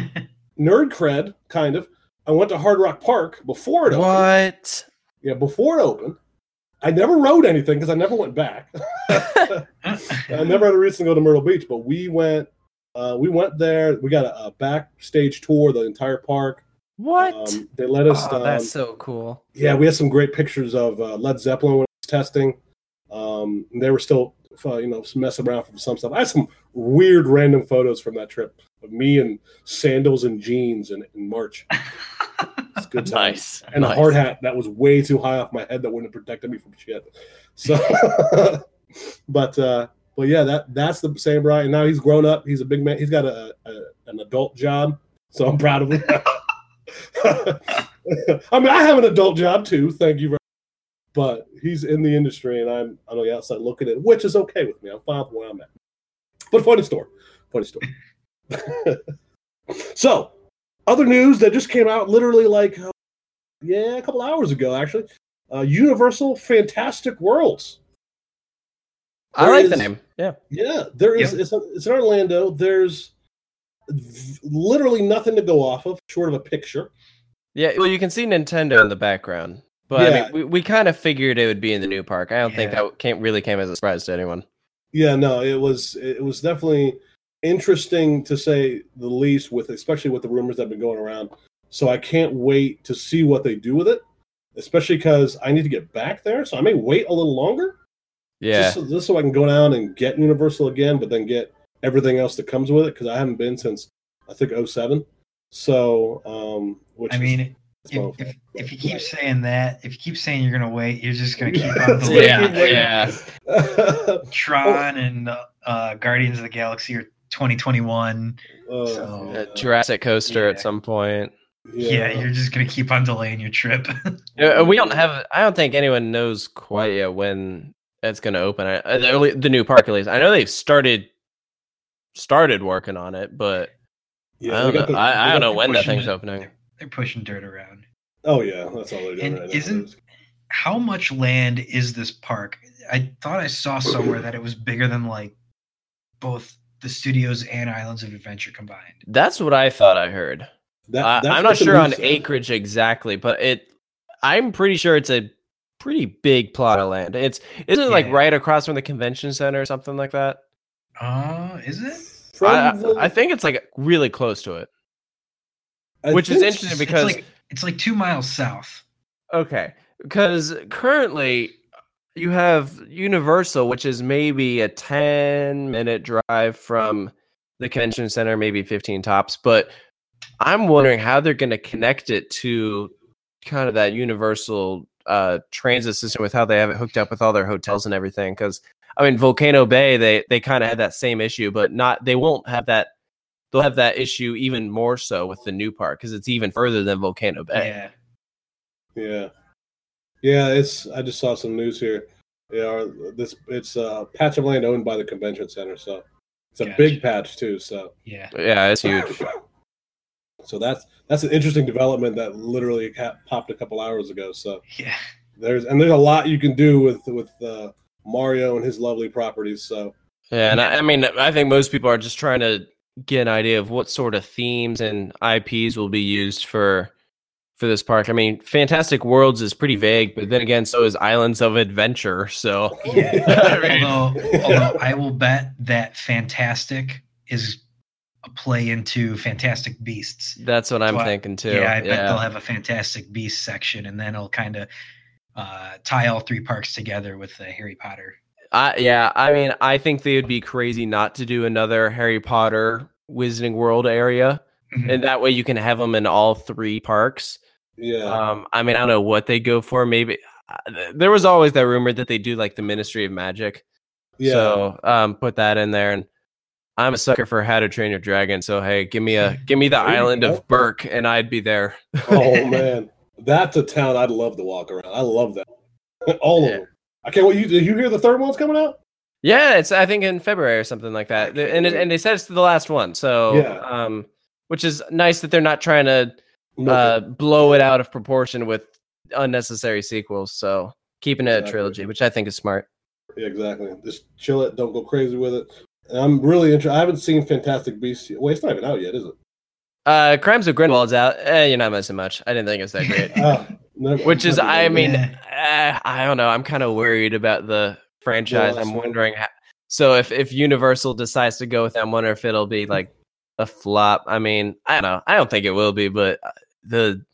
nerd cred, kind of. I went to Hard Rock Park before it opened. What? Yeah, before it opened. I never rode anything because I never went back. I never had a reason to go to Myrtle Beach, but we went. Uh, we went there. We got a, a backstage tour of the entire park. What? Um, they let us. oh, um, that's so cool. yeah, we had some great pictures of uh, Led Zeppelin when it was testing. Um, they were still, uh, you know, messing around from some stuff. I had some weird, random photos from that trip of me in sandals and jeans in, in March. It's good time. Nice. And nice. a hard hat that was way too high off my head that wouldn't have protected me from shit. So, but uh, but yeah, that that's the same Brian. Now he's grown up. He's a big man. He's got a, a an adult job, so I'm proud of him. I mean, I have an adult job too. Thank you very. But he's in the industry, and I'm on the outside looking at it, which is okay with me. I'm fine with where I'm at. But funny story, funny story. so, other news that just came out literally like uh, yeah, a couple hours ago actually. Uh, Universal Fantastic Worlds. I There like the name. Yeah. Yeah, there is. Yep. It's, it's in Orlando. There's v- literally nothing to go off of, short of a picture. Yeah, well, you can see Nintendo in the background, but I mean, we, we kind of figured it would be in the new park. I don't think that came really came as a surprise to anyone. Yeah, no, it was it was definitely interesting to say the least with especially with the rumors that have been going around. So I can't wait to see what they do with it, especially because I need to get back there. So I may wait a little longer. Yeah, Just, so- just so I can go down and get Universal again, but then get everything else that comes with it because I haven't been since I think 07. So, um, which I mean, it's if, if, if you keep saying that, if you keep saying you're gonna wait, you're just gonna keep on it's delaying. yeah, yeah. Tron and uh, Guardians of the Galaxy are 2021. Uh, So- Uh, Jurassic Coaster at Yeah. some point. Yeah. you're just gonna keep on delaying your trip. Uh, we don't have. I don't think anyone knows quite yet when it's going to open. I- uh, The, early, the new park at least. I know they've started started working on it, but yeah, I don't know. the- I, I don't know the- when that thing's it. opening. They're pushing dirt around. Oh yeah, that's all they're doing And right isn't- How much land is this park? I thought I saw somewhere that it was bigger than like both the studios and Islands of Adventure combined. That's what I thought I heard. That- I, that's I'm not sure on said. acreage exactly, but it. I'm pretty sure it's a pretty big plot of land. It's isn't it like right across from the convention center or something like that. Uh, is it? From I, the- I think it's like really close to it. I which is interesting because it's like it's like two miles south. Okay, because currently you have Universal, which is maybe a ten minute drive from the convention center, maybe fifteen tops. But I'm wondering how they're going to connect it to kind of that Universal uh, transit system with how they have it hooked up with all their hotels and everything. Because I mean, Volcano Bay, they they kind of had that same issue, but not they won't have that. They'll have that issue even more so with the new park because it's even further than Volcano Bay. Yeah. Yeah, yeah. It's. I just saw some news here. Yeah, this it's a patch of land owned by the convention center, so it's a Gotcha. big patch too. So, Yeah. Yeah, it's huge. so that's that's an interesting development that literally ha- popped a couple hours ago. So Yeah. there's and there's a lot you can do with with uh, Mario and his lovely properties. So Yeah, and I, I mean, I think most people are just trying to get an idea of what sort of themes and IPs will be used for for this park. I mean, Fantastic Worlds is pretty vague, but then again, so is Islands of Adventure. So Yeah. I although, although I will bet that Fantastic is a play into Fantastic Beasts. that's what I'm So I- thinking too. Yeah, I bet they'll have a Fantastic Beast section, and then it'll kind of uh, tie all three parks together with the Harry Potter. I, yeah, I mean, I think they would be crazy not to do another Harry Potter Wizarding World area, Mhm. and that way you can have them in all three parks. yeah, Um, I mean, I don't know what they go for. Maybe uh, there was always that rumor that they do like the Ministry of Magic. yeah. So um, put that in there. And I'm a sucker for How to Train Your Dragon. So hey, give me a give me the island of Berk, and I'd be there. oh man, that's a town I'd love to walk around. I love that. All of them. I can't wait. You did you hear the third one's coming out? Yeah, it's I think in February or something like that. And it, and they said it's the last one. So Yeah. um, which is nice that they're not trying to uh, blow it out of proportion with unnecessary sequels. So keeping it a trilogy, which I think is smart. Yeah, exactly. Just chill it. Don't go crazy with it. And I'm really interested. I haven't seen Fantastic Beasts. Wait, it's not even out yet, is it? Uh, Crimes of Grindelwald's out. Eh, you're not missing much. I didn't think it was that great. Ah, never- Which is, I mean, Yeah. eh, I don't know. I'm kind of worried about the franchise. last I'm wondering. How, so if if Universal decides to go with them, I'm wondering if it'll be like a flop. I mean, I don't know. I don't think it will be, but uh, the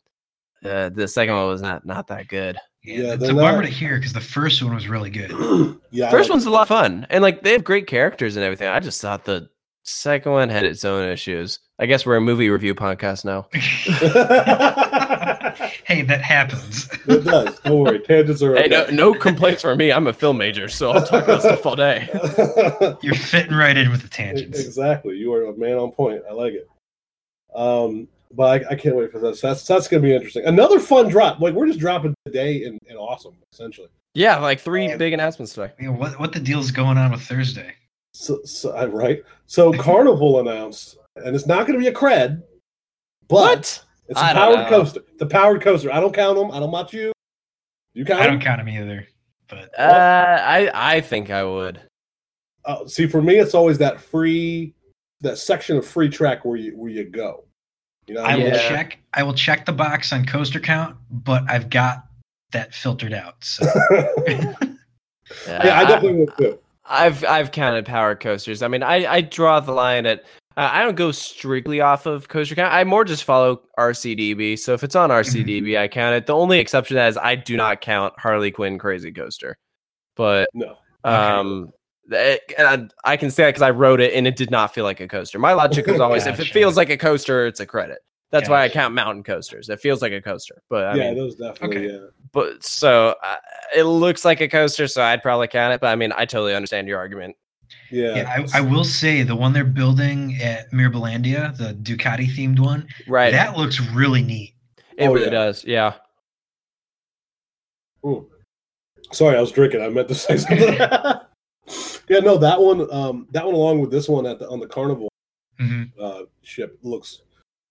uh, the second one was not not that good. Yeah, Yeah, it's a bummer not- to hear because the first one was really good. yeah, First like- one's a lot of fun, and like they have great characters and everything. I just thought the second one had its own issues. I guess we're a movie review podcast now. hey, that happens. it does. Don't worry. Tangents are Hey, no, okay. no complaints for me. I'm a film major, so I'll talk about stuff all day. You're fitting right in with the tangents. exactly. You are a man on point. I like it. Um, but I, I can't wait for this. That's that's gonna be interesting. Another fun drop. Like we're just dropping today and, and awesome, essentially. Yeah, like three Yeah. big announcements today. You know, what what the deal's going on with Thursday? So, so uh, right. So Carnival announced, and it's not gonna be a cred, but it's a I powered coaster. The powered coaster. I don't count them. I don't watch you. You count I don't them? count them either. But Uh, I I think I would. Uh, see, for me, it's always that free, that section of free track where you where you go. You know, I will check. I will check the box on coaster count, but I've got that filtered out. So yeah, I definitely would too. I've I've counted power coasters. I mean, I I draw the line at. Uh, I don't go strictly off of coaster count. I more just follow RCDB. So if it's on RCDB, I count it. The only exception to that is I do not count Harley Quinn Crazy Coaster. But No. um, th- and I can say that because I wrote it and it did not feel like a coaster. My logic was always if it feels like a coaster, it's a credit. That's why I count mountain coasters. It feels like a coaster, but I yeah, mean, those definitely. Okay. Yeah. But so uh, it looks like a coaster, so I'd probably count it. But I mean, I totally understand your argument. Yeah. yeah, I, I will say the one they're building at Mirabilandia, the Ducati themed one, Right. that looks really neat. it Oh, really yeah. does. Yeah. Ooh. Sorry, I was drinking. I meant to say something. yeah, no, that one, um, that one along with this one at the on the carnival hmm uh, ship looks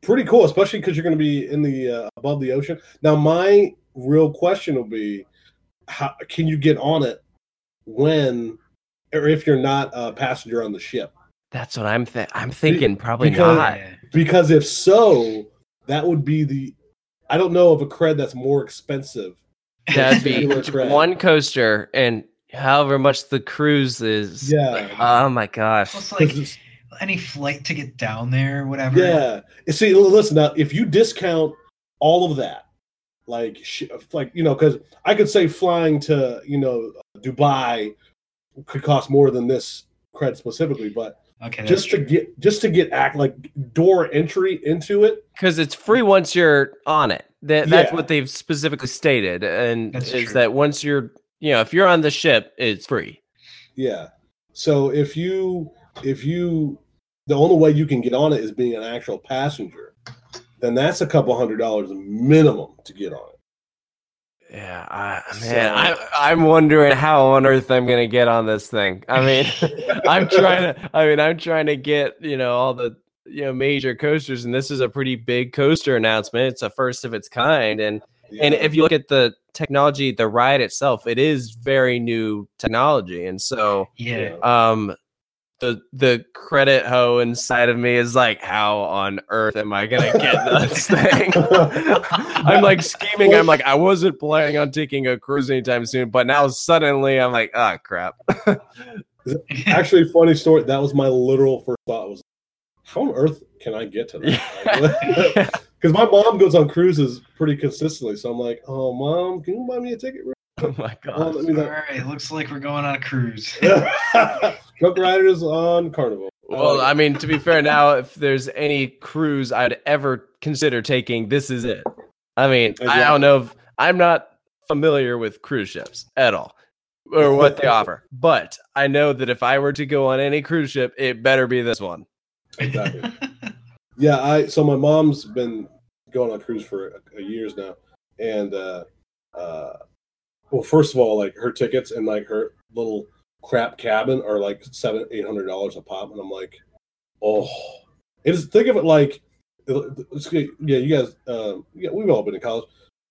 pretty cool, especially because you're going to be in the uh, above the ocean. Now, my real question will be, how can you get on it when, or if you're not a passenger on the ship? That's what I'm th- I'm thinking. Probably because- not. Because if so, that would be the. I don't know of a cred that's more expensive. That'd be one coaster, and however much the cruise is. Yeah. Oh my gosh. Plus, 'Cause like any flight to get down there, whatever. Yeah. See, listen now. If you discount all of that, like, like you know, because I could say flying to you know Dubai could cost more than this cred specifically, but Okay. Just to true. get just to get act like door entry into it. Because it's free once you're on it. That, that's Yeah. what they've specifically stated, and That's is true. that once you're, you know, if you're on the ship, it's free. Yeah. So if you if you the only way you can get on it is being an actual passenger, then that's a couple hundred dollars minimum to get on it. Yeah, I, man, I, I'm wondering how on earth I'm gonna get on this thing. I mean, I'm trying to. I mean, I'm trying to get you know all the you know major coasters, and this is a pretty big coaster announcement. It's a first of its kind, and and if you look at the technology, the ride itself, it is very new technology, and so yeah. um the the credit hoe inside of me is like how on earth am i gonna get this thing i'm like scheming i'm like i wasn't planning on taking a cruise anytime soon but now suddenly i'm like ah crap Actually, funny story. That was my literal first thought was, how on earth can I get to that? Because my mom goes on cruises pretty consistently, so I'm like, oh, mom, can you buy me a ticket? oh my Oh, god let me All Looks like we're going on a cruise. Drunk Riders on Carnival. well i mean to be fair now if there's any cruise i'd ever consider taking this is it i mean i don't know if i'm not familiar with cruise ships at all or what they offer but i know that if i were to go on any cruise ship it better be this one exactly. Yeah, I so my mom's been going on cruise for a, a years now, and uh, uh, well, first of all, like her tickets and like her little crap cabin are like seven, eight hundred dollars a pop, and I'm like, oh, it's think of it like, it's, yeah, you guys, um, yeah, we've all been in college.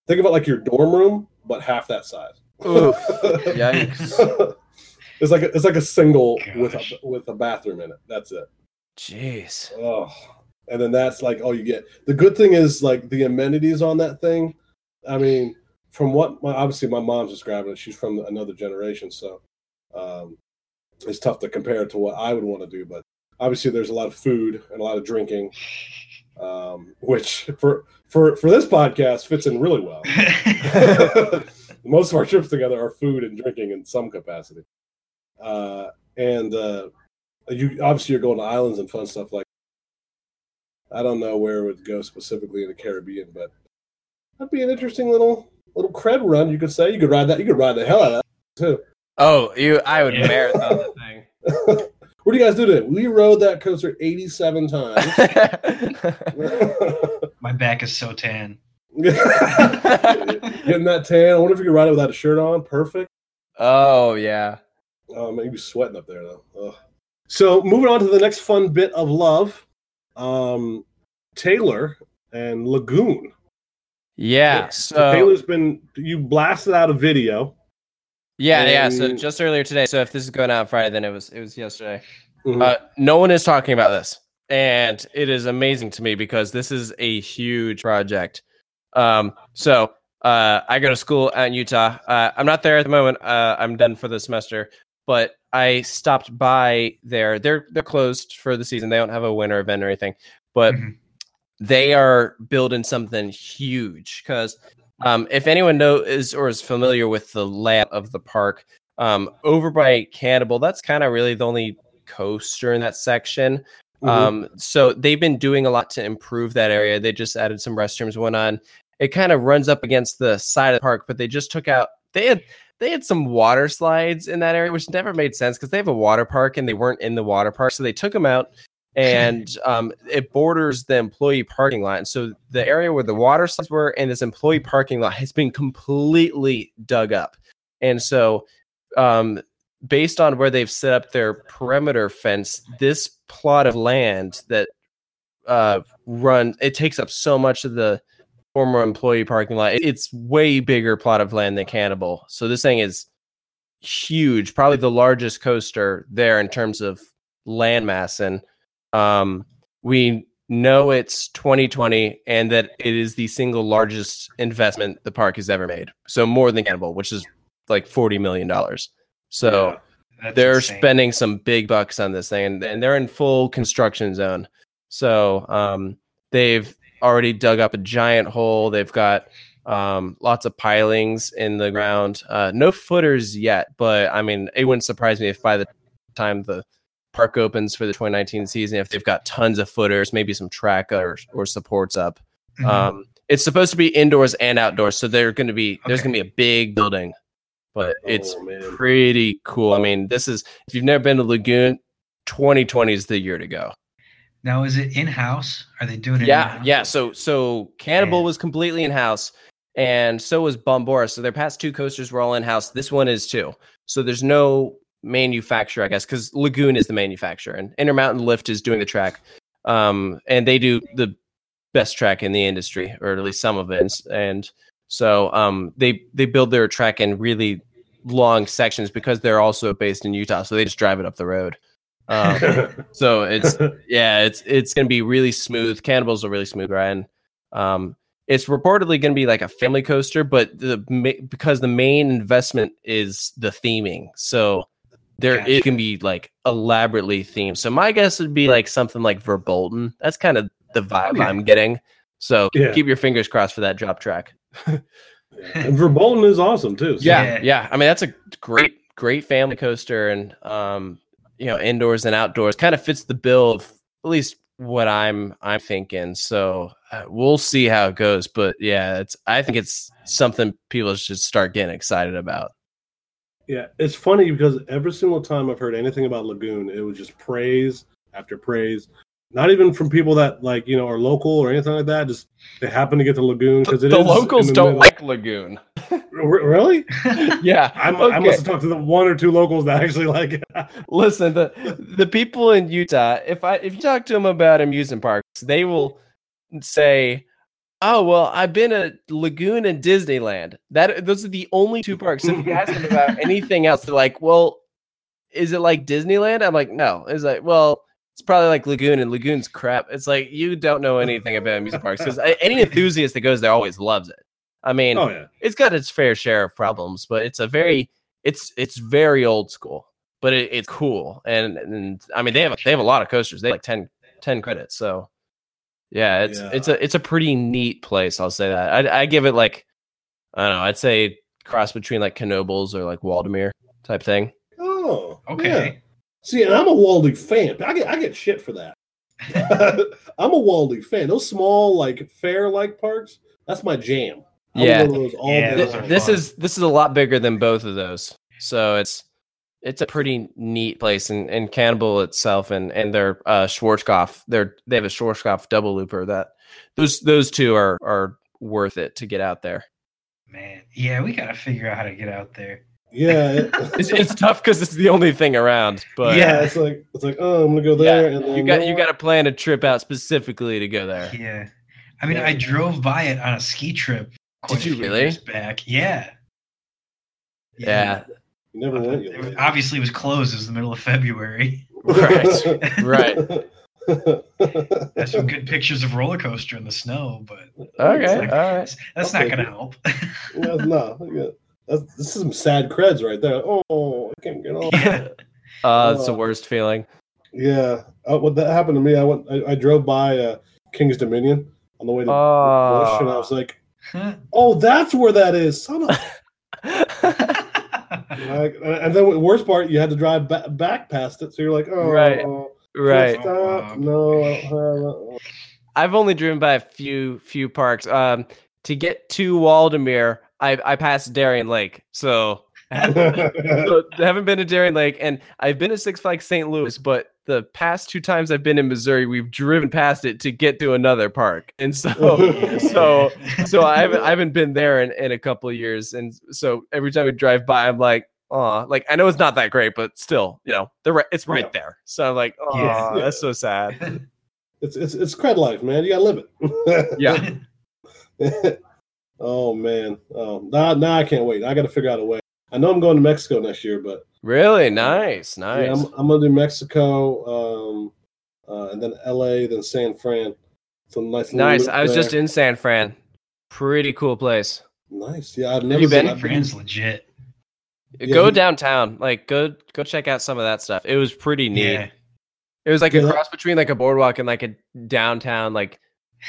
Think of it like your dorm room, but half that size. Oof. Yikes. it's like a, it's like a single with a with a bathroom in it. That's it. Jeez. Oh, and then that's like all you get. The good thing is like the amenities on that thing. I mean, from what my, obviously my mom's describing it, she's from another generation, so um, it's tough to compare to what I would want to do. But obviously, there's a lot of food and a lot of drinking, um, which for for for this podcast fits in really well. Most of our trips together are food and drinking in some capacity. Uh, and uh, you obviously you're going to islands and fun stuff like. I don't know where it would go specifically in the Caribbean, but that'd be an interesting little little cred run. You could say you could ride that. You could ride the hell out of that too. Oh, you! I would Yeah. marathon the thing. what do you guys do today? We rode that coaster 87 times. My back is so tan. Getting that tan. I wonder if you could ride it without a shirt on. Perfect. oh yeah. Oh man, you'd be sweating up there though. Ugh. So moving on to the next fun bit of love, um, Taylor and Lagoon. Yeah. So Taylor's been you blasted out a video. Yeah, yeah. So just earlier today. So if this is going out Friday, then it was it was yesterday. Mhm. Uh, no one is talking about this. and it is amazing to me because this is a huge project. Um, so uh, I go to school in Utah. Uh, I'm not there at the moment. Uh, I'm done for the semester, but I stopped by there. They're they're closed for the season. They don't have a winter event or anything, but Mhm. they are building something huge. Because um, if anyone knows or is familiar with the layout of the park, um, over by Cannibal, that's kind of really the only coaster in that section. Mhm. Um, so they've been doing a lot to improve that area. They just added some restrooms, went on. It kind of runs up against the side of the park, but they just took out they had they had some water slides in that area, which never made sense because they have a water park and they weren't in the water park. So they took them out and um, it borders the employee parking lot. And so the area where the water slides were and this employee parking lot has been completely dug up. And so um, based on where they've set up their perimeter fence, this plot of land that uh, run it takes up so much of the former employee parking lot. It's way bigger plot of land than Cannibal. So this thing is huge, probably the largest coaster there in terms of landmass. And um, we know it's 2020 and that it is the single largest investment the park has ever made. So more than Cannibal, which is like 40 million dollars. So Yeah. They're insane. spending some big bucks on this thing and, and they're in full construction zone so um, they've already dug up a giant hole they've got um, lots of pilings in the ground uh, no footers yet but i mean it wouldn't surprise me if by the time the park opens for the 2019 season if they've got tons of footers maybe some track or, or supports up Mhm. um, it's supposed to be indoors and outdoors so they're going to be there's going to be a big building but it's Oh, man. pretty cool. I mean, this is if you've never been to Lagoon, 2020 is the year to go. now is it in house? Are they doing it? Yeah, in-house? yeah. So so Cannibal Yeah. was completely in house, and so was Bombora. So their past two coasters were all in house. This one is too. So there's no manufacturer, I guess, because Lagoon is the manufacturer, and Intermountain Lift is doing the track. Um, and they do the best track in the industry, or at least some of it. And so um, they they build their track in really long sections because they're also based in Utah. So they just drive it up the road. Um, so it's yeah, it's it's gonna be really smooth. Cannibal's a really smooth ride. And, um, it's reportedly gonna be like a family coaster, but the because the main investment is the theming, so there it can be like elaborately themed. So my guess would be like something like Verbolten. That's kind of the vibe Okay. I'm getting. So Yeah. keep your fingers crossed for that drop track. and Verbolten is awesome too. so- Yeah, Yeah. yeah. I mean, that's a great, great family coaster, and um, you know, indoors and outdoors kind of fits the bill of at least what I'm I'm thinking. So uh, we'll see how it goes, but yeah, it's I think it's something people should start getting excited about. Yeah, it's funny because every single time I've heard anything about Lagoon, it was just praise after praise. Not even from people that like you know are local or anything like that. Just they happen to get to Lagoon because it is. the locals don't like Lagoon. really. yeah, I'm, I must have talked to the one or two locals that actually like it. Listen, the the people in Utah, if I if you talk to them about amusement parks, they will say, "Oh, well, I've been at Lagoon and Disneyland. That those are the only two parks." If you ask them about anything else, they're like, "Well, is it like Disneyland?" I'm like, "No." It's like, "Well, it's probably like Lagoon, and Lagoon's crap." It's like you don't know anything about amusement parks because uh, any enthusiast that goes there always loves it. I mean, oh yeah, it's got its fair share of problems, but it's a very it's it's very old school, but it, it's cool. And and I mean they have they have a lot of coasters. They have like 10, 10 credits. So yeah, it's Yeah. it's a it's a pretty neat place. I'll say that. I I give it like I don't know. I'd say cross between like Knoebels or like Waldameer type thing. oh yeah. Okay. See, and I'm a Waldy fan. I get I get shit for that. I'm a Waldy fan. Those small like fair like parks, that's my jam. I would Yeah. go to those all Yeah, those Th- this fun. is this is a lot bigger than both of those. So it's it's a pretty neat place and, and Cannibal itself and and their uh Schwarzkopf, they're they have a Schwarzkopf double looper that those those two are are worth it to get out there. Man, yeah, we gotta figure out how to get out there. yeah. it- It's, it's tough because it's the only thing around, but yeah, Yeah. it's like it's like oh, I'm gonna go yeah, there, and then you got no, you got to plan a trip out specifically to go there. Yeah, I mean, Yeah. I drove by it on a ski trip. quite Did a you few really? years Back, yeah. Yeah, You never went. It you was- know. obviously, it was closed. It was the middle of February. Right, right. That's some good pictures of roller coaster in the snow, but Okay, like- all right. that's I'll not gonna it. help. Yeah, no. That's, this is some sad creds right there. Oh, I can't get off. yeah. Uh, it's the Oh. worst feeling. Yeah, uh, what that happened to me. I went. I, I drove by uh, Kings Dominion on the way to Busch, and I was like, "Oh, that's where that is." Son of. Like, uh, and then the worst part, you had to drive ba- back past it, so you're like, "Oh, Right. oh, right. stop. Uh-huh. No, I don't have I've only driven by a few few parks. Um, to get to Waldameer, I I passed Darien Lake, so it." So haven't been to Darien Lake, and I've been to Six Flags St. Louis, but the past two times I've been in Missouri, we've driven past it to get to another park, and so so so I haven't I haven't been there in, in a couple of years, and so every time we drive by, I'm like, oh, like I know it's not that great, but still, you know, the it's right Yeah. there. So I'm like, oh, Yeah. that's so sad. it's it's it's cred life, man. You gotta live it. Yeah. oh man. Oh, now, now I can't wait. I got to figure out a way. I know I'm going to Mexico next year, but Really nice, nice. yeah, I'm, I'm gonna do Mexico, um, uh, and then L.A., then San Fran. Some nice. little Nice. I was just in San Fran. Pretty cool place. Nice. Yeah, I've never you been? I've Fran's legit. Yeah, go he- downtown. Like go go check out some of that stuff. It was pretty neat. Yeah. It was like Yeah, a cross between like a boardwalk and like a downtown like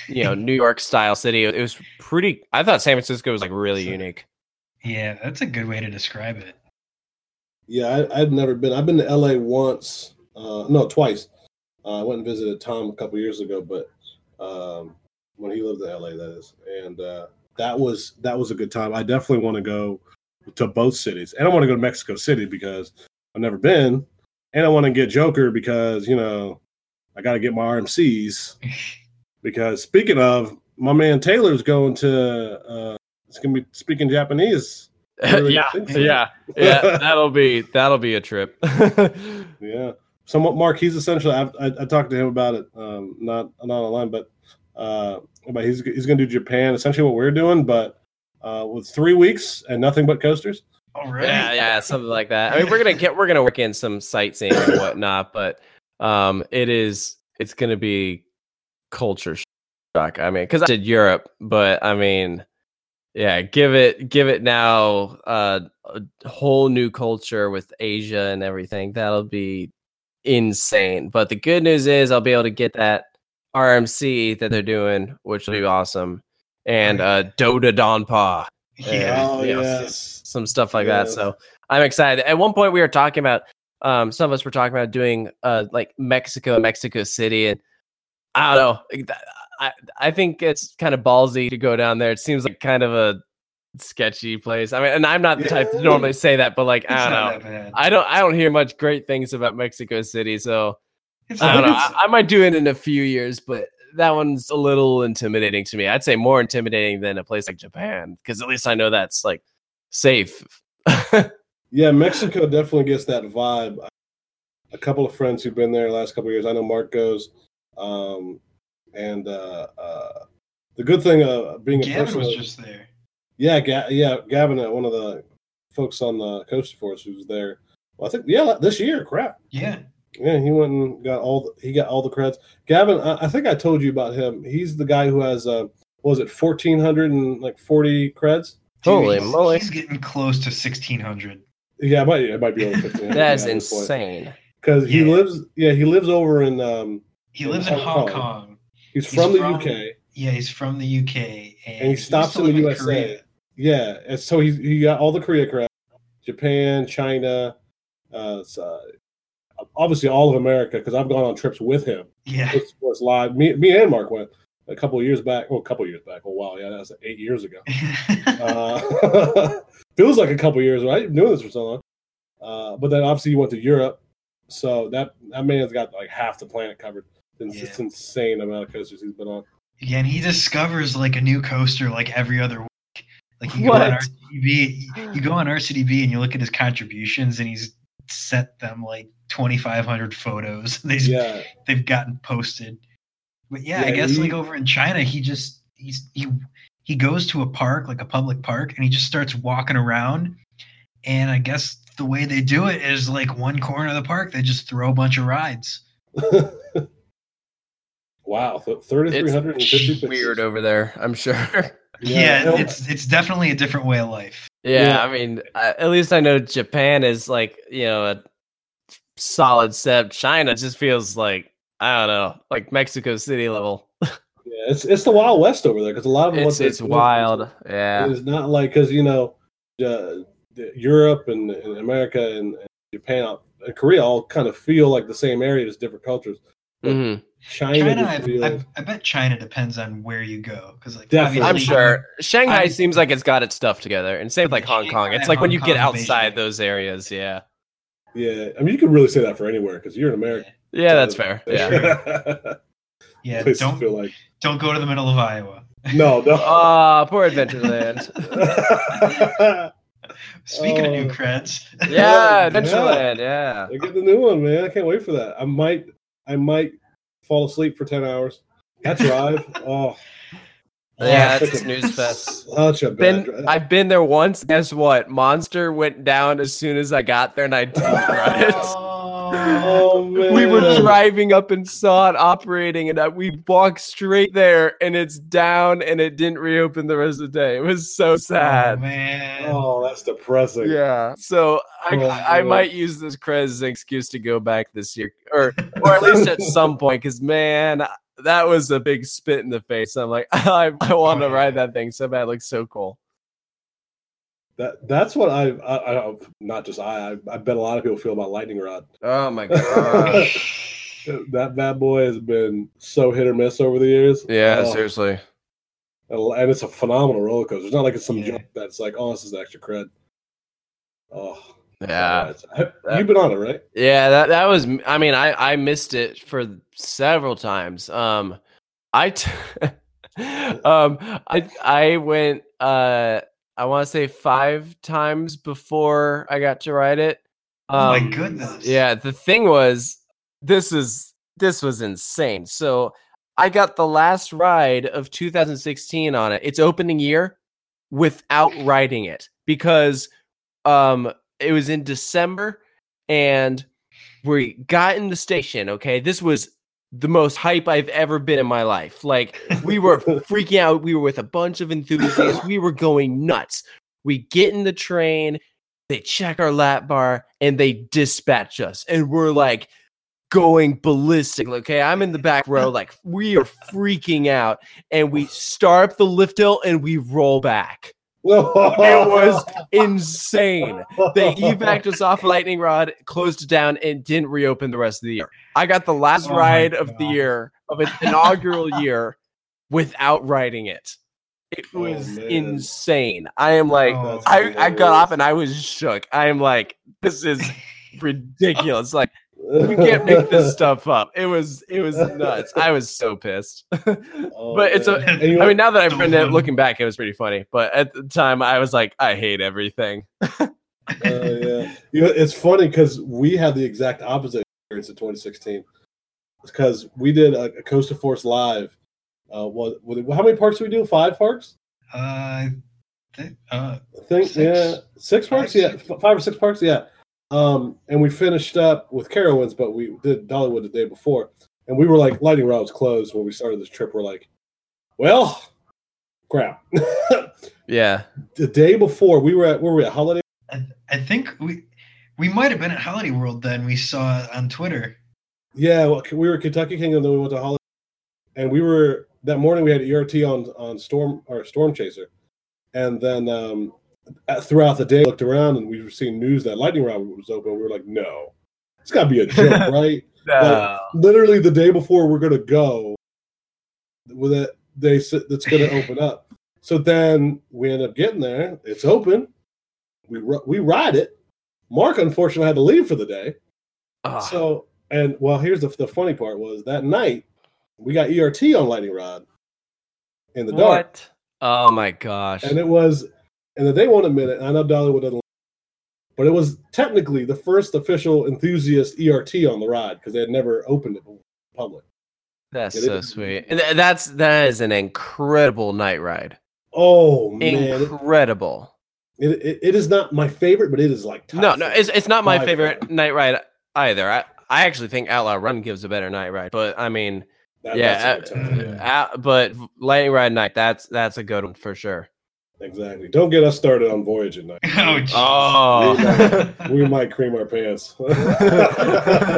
you know New York style city. It was pretty I thought San Francisco was like really unique. Yeah, that's a good way to describe it. Yeah, I, I've never been. I've been to LA once. Uh, no, twice. Uh, I went and visited Tom a couple years ago, but um, when he lived in LA, that is, and uh, that was that was a good time. I definitely want to go to both cities, and I want to go to Mexico City because I've never been, and I want to get Joker because you know I got to get my RMCs. Because speaking of, my man Taylor's going to. Uh, it's gonna be speaking Japanese. Really yeah, so. yeah, yeah. That'll be that'll be a trip. Yeah. Somewhat, Mark. He's essentially. I've, I, I talked to him about it. Um, not not online, but uh, but he's he's going to do Japan. Essentially, what we're doing, but uh, with three weeks and nothing but coasters. All right. yeah, yeah, something like that. I mean, we're gonna get we're gonna work in some sightseeing and whatnot, but um, it is it's gonna be culture shock. I mean, because I did Europe, but I mean, yeah, give it give it now uh, a whole new culture with Asia and everything. That'll be insane. But the good news is I'll be able to get that RMC that they're doing, which will be awesome, and uh, Dodonpa Yeah. oh you know, yes. some stuff like that. So I'm excited. At one point, we were talking about um, some of us were talking about doing uh, like Mexico, Mexico City, and I don't know. I I think it's kind of ballsy to go down there. It seems like kind of a sketchy place. I mean, and I'm not the type to normally say that, but like I don't know. I don't I don't hear much great things about Mexico City, so It's I don't know. I, I might do it in a few years, but that one's a little intimidating to me. I'd say more intimidating than a place like Japan because at least I know that's like safe. Yeah, Mexico definitely gets that vibe. A couple of friends who've been there the last couple of years. I know Mark goes, um, and uh, uh, the good thing of being a Gavin person, was that- just there. yeah, Ga- yeah, Gavin, uh, one of the folks on the CoasterForce who's there. Well, I think yeah, this year, crap. Yeah. Yeah, he went and got all the, he got all the creds. Gavin, I, I think I told you about him. He's the guy who has uh, what was it fourteen hundred and like forty creds? Dude, Holy he's, moly. He's getting close to 1600. Yeah, it might it might be over fifteen. That's insane. Because he lives, yeah, he lives over in. um He In lives in Hong Hong Kong. Kong. He's, He's from the from- UK Yeah, he's from the UK. And, and he stops in the USA. Korea. Yeah, and so he he got all the Korea crap, Japan, China, uh, so, obviously all of America. Because I've gone on trips with him. Yeah. It's, it's live. Me, me and Mark went a couple of years back. Well, a couple of years back. Oh wow, yeah, that was eight years ago. Uh, feels like a couple of years, right? You've been doing this for so long. Uh, but then obviously you went to Europe, so that that man's got like half the planet covered. It's Yeah. just insane amount of coasters he's been on. yeah, and he discovers like a new coaster like every other week. Like you go on What? RCDB, you go on RCDB and you look at his contributions, and he's set them like 2,500 photos. They've Yeah, they've gotten posted. But yeah, I guess he- like over in China, he just he's he he goes to a park like a public park, and he just starts walking around. And I guess the way they do it is like one corner of the park, they just throw a bunch of rides. Wow, th- 3,350 It's weird over there. I'm sure. Yeah, no, it's it's definitely a different way of life. Yeah, Yeah. I mean, uh, at least I know Japan is like you know a solid step. China just feels like I don't know, like Mexico City level. yeah, it's it's the Wild West over there because a lot of what It's it's wild. Yeah, It's not like because you know, uh, Europe and, and America and, and Japan and Korea all kind of feel like the same area, just different cultures. hmm China, China, just I, I, I bet China depends on where you go because like Definitely. I'm sure Shanghai I- seems like it's got its stuff together, and same with like Hong Kong. It's like when Hong you get outside Beijing. those areas. Yeah, yeah. I mean, you could really say that for anywhere because you're in America. yeah, that's fair. Yeah. Yeah, Yeah, Places don't feel like don't go to the middle of Iowa. no, no. Ah, poor Adventureland. Speaking of new Oh. creds, yeah, Yeah. Adventureland. Yeah. I get the new one, man. I can't wait for that. I might, I might fall asleep for ten hours. That drive, oh, Yeah, ah, such it's a- snooze fest. Such a bad Been drive. I've been there once. Guess what? Monster went down as soon as I got there, and I didn't run it. Oh man, We were driving up and saw it operating, and I, we walked straight there, and it's down, and it didn't reopen the rest of the day. It was so Oh, sad. man. Oh, that's depressing. Yeah, so I, Oh, I I might use this creds as an excuse to go back this year, or or at least at some point, because man, that was a big spit in the face. I'm like, I, I want to oh, ride that thing so bad. It looks so cool. That that's what I, I, I not just I, I I bet a lot of people feel about lightning rod. Oh my gosh. that bad boy has been so hit or miss over the years. yeah, Oh, seriously. and it's a phenomenal roller coaster. It's not like it's some Yeah. junk that's like, oh, this is extra cred. Oh, Yeah. it's- You've been on it, right? Yeah, that that was. I mean, I I missed it for several times. Um, I, t- um, I I went. Uh, I want to say five times before I got to ride it. Oh my Um, goodness. Yeah, the thing was, this is this was insane. So I got the last ride of 2016 on it. Its opening year without riding it because um it was in December and we got in the station, okay? This was the most hype I've ever been in my life. Like we were freaking out. We were with a bunch of enthusiasts. We were going nuts. We get in the train, they check our lap bar, and they dispatch us. And we're like going ballistic. Okay, I'm in the back row, like we are freaking out. And we start up the lift hill and we roll back. It was Insane. They evac us off Lightning Rod, closed it down, and didn't reopen the rest of the year. I got the last Oh ride of the year, of its inaugural year, without riding it. It Oh, was man. insane. I am like, Oh, I, I got off and I was shook. I am like, this is ridiculous. Like, you can't make this stuff up. It was, it was nuts. I was so pissed. Oh, but it's a- man. And mean, now that I've been there, looking back, it was pretty funny. But at the time, I was like, I hate everything. Uh, yeah. You know, it's funny because we had the exact opposite experience in 2016. Because we did a, a CoasterForce live. Uh, what, what, how many parks did we do? Five parks? Uh, th- uh, I think, Six. yeah. Six Five, parks? Yeah. f- Five or six parks? Yeah. Um, and we finished up with Carowinds, but we did Dollywood the day before. And we were like, Lightning Rod was closed when we started this trip. We're like, well, crap. Yeah. the day before, we were at, where were we at? Holiday? I, I think we we might have been at Holiday World then. We saw it on Twitter. Yeah, well, we were at Kentucky Kingdom, then we went to Holiday, and we were that morning. We had ERT on on Storm or Storm Chaser, and then um, at- Uh, throughout the day, looked around and we were seeing news that Lightning Rod was open. We were like, no, it's got to be a joke, right? No. Literally the day before we're gonna go, with it, they said that's gonna open up. So then we end up getting there. It's open. We we ride it. Mark unfortunately had to leave for the day. Ugh. So, and well, here's the, the funny part was that night we got ERT on Lightning Rod in the dark, what? Oh my gosh. and it was, and they won't admit it. I know Dollywood doesn't, but it was technically the first official enthusiast ERT on the ride because they had never opened it to public. That's it so is- sweet. And that's that is an incredible night ride. Oh man, Incredible. it, it is not my favorite, but it is like top No, no, it's it's not my favorite far. night ride either. I, I actually think Outlaw Run gives a better night ride, but I mean, That, yeah, that's a good time, uh, yeah. uh, but Lightning Ride Night, that's that's a good one for sure. Exactly. Don't get us started on Voyage at night. Oh, jeez. Oh, we might cream our pants.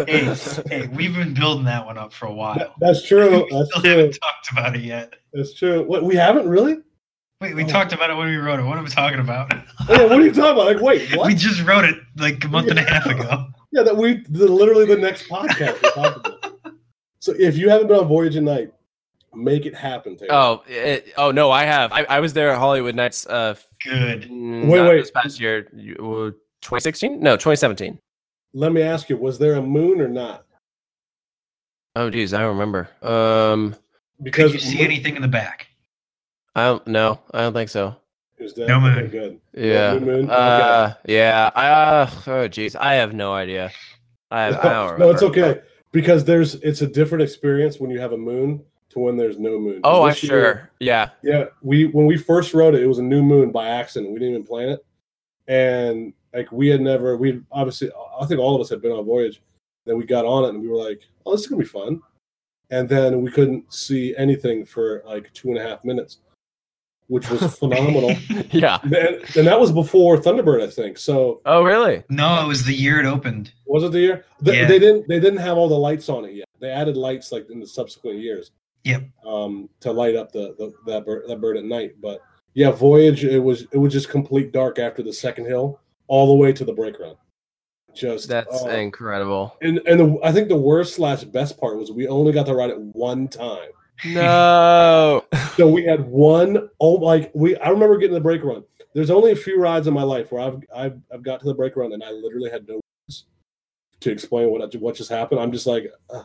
hey, hey, we've been building that one up for a while. That's true. We That's still true. haven't talked about it yet. That's true. What we haven't really? Wait, we Oh. talked about it when we wrote it. What are we talking about? Oh, what are you talking about? Like, wait, what? We just wrote it like a month and a half ago. Yeah, that we the, literally the next podcast. we talked about. So if you haven't been on Voyage at Night, make it happen. Taylor. oh, it, oh no, I have. I, I was there at Holliwood Nights. Uh, Good. mm, Wait, wait. this past year, uh, 2016? No, 2017. Let me ask you: Was there a moon or not? Oh, geez, I don't remember. Um, Because Did you see anything in the back? I don't. No, I don't think so. Is that, No moon. good. Yeah. No moon? Uh, yeah. I. Uh, oh, geez, I have no idea. I, I don't no, it's okay because there's it's a different experience when you have a moon to when there's no moon. Oh, I'm This year- sure. Yeah. Yeah, we when we first wrote it, it was a new moon by accident. We didn't even plan it, and like we had never. We obviously, I think all of us had been on voyage. Then we got on it, and we were like, "Oh, this is gonna be fun." And then we couldn't see anything for like two and a half minutes, which was phenomenal. yeah. And, and that was before Thunderbird, I think. So Oh, really? No, it was the year it opened. was it the year? They, Yeah. they didn't. They didn't have all the lights on it yet. They added lights like in the subsequent years. Yep. Um, to light up the, the that bird that bird at night. But yeah, Voyage. It was it was just complete dark after the second hill, all the way to the brake run. Just That's oh. incredible. and and the, I think the worst slash best part was we only got to ride it one time. No. So we had one oh like we I remember getting the brake run. There's only a few rides in my life where I've I've, I've got to the brake run and I literally had no words to explain what what just happened. I'm just like, uh,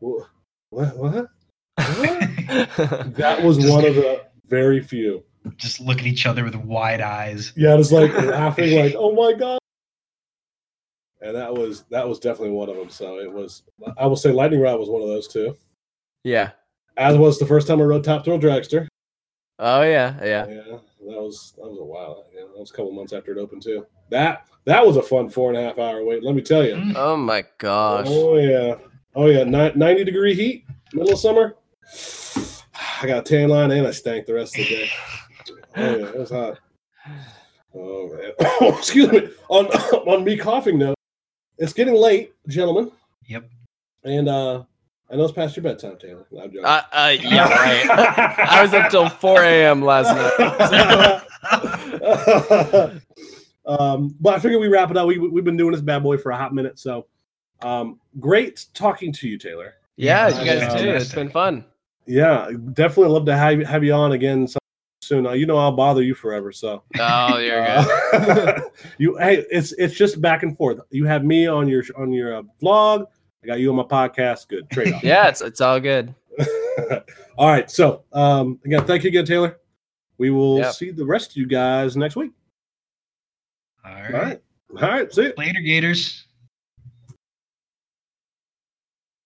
wha- what what? What? That was Just- one of the very few. Just look at each other with wide eyes. Yeah, it's like laughing, like, oh my god. And that was that was definitely one of them. So it was. I will say, Lightning Rod was one of those too. yeah. As was the first time I rode Top Thrill Dragster. Oh, yeah. Yeah. Yeah, that was that was a while. Yeah, that was a couple months after it opened too. That that was a fun four and a half hour wait. Let me tell you. Mm. Oh, my gosh. Oh yeah, oh yeah, Ni- ninety degree heat, middle of summer. I got a tan line and I stank the rest of the day. Oh yeah, it was hot. Oh man. excuse me. On on me coughing note, it's getting late, gentlemen, Yep. and uh I know it's past your bedtime, Taylor. I'm joking. Uh, uh, yeah, right. I was up till 4 a.m. last night. um, but I figured we wrap it up. We, we've been doing this bad boy for a hot minute, so um, great talking to you, Taylor. Yeah, Yeah, you guys too. It's been fun. Yeah, definitely love to have you, have you on again soon. Uh, you know I'll bother you forever, so Oh, you're good. uh, you hey, it's it's just back and forth. You have me on your on your uh, vlog. I got you on my podcast. Good trade off. Yeah, it's it's all good. All right. So um, again, thank you again, Taylor. We will Yep. see the rest of you guys next week. All All right. right. All right. See you. Later, Gators.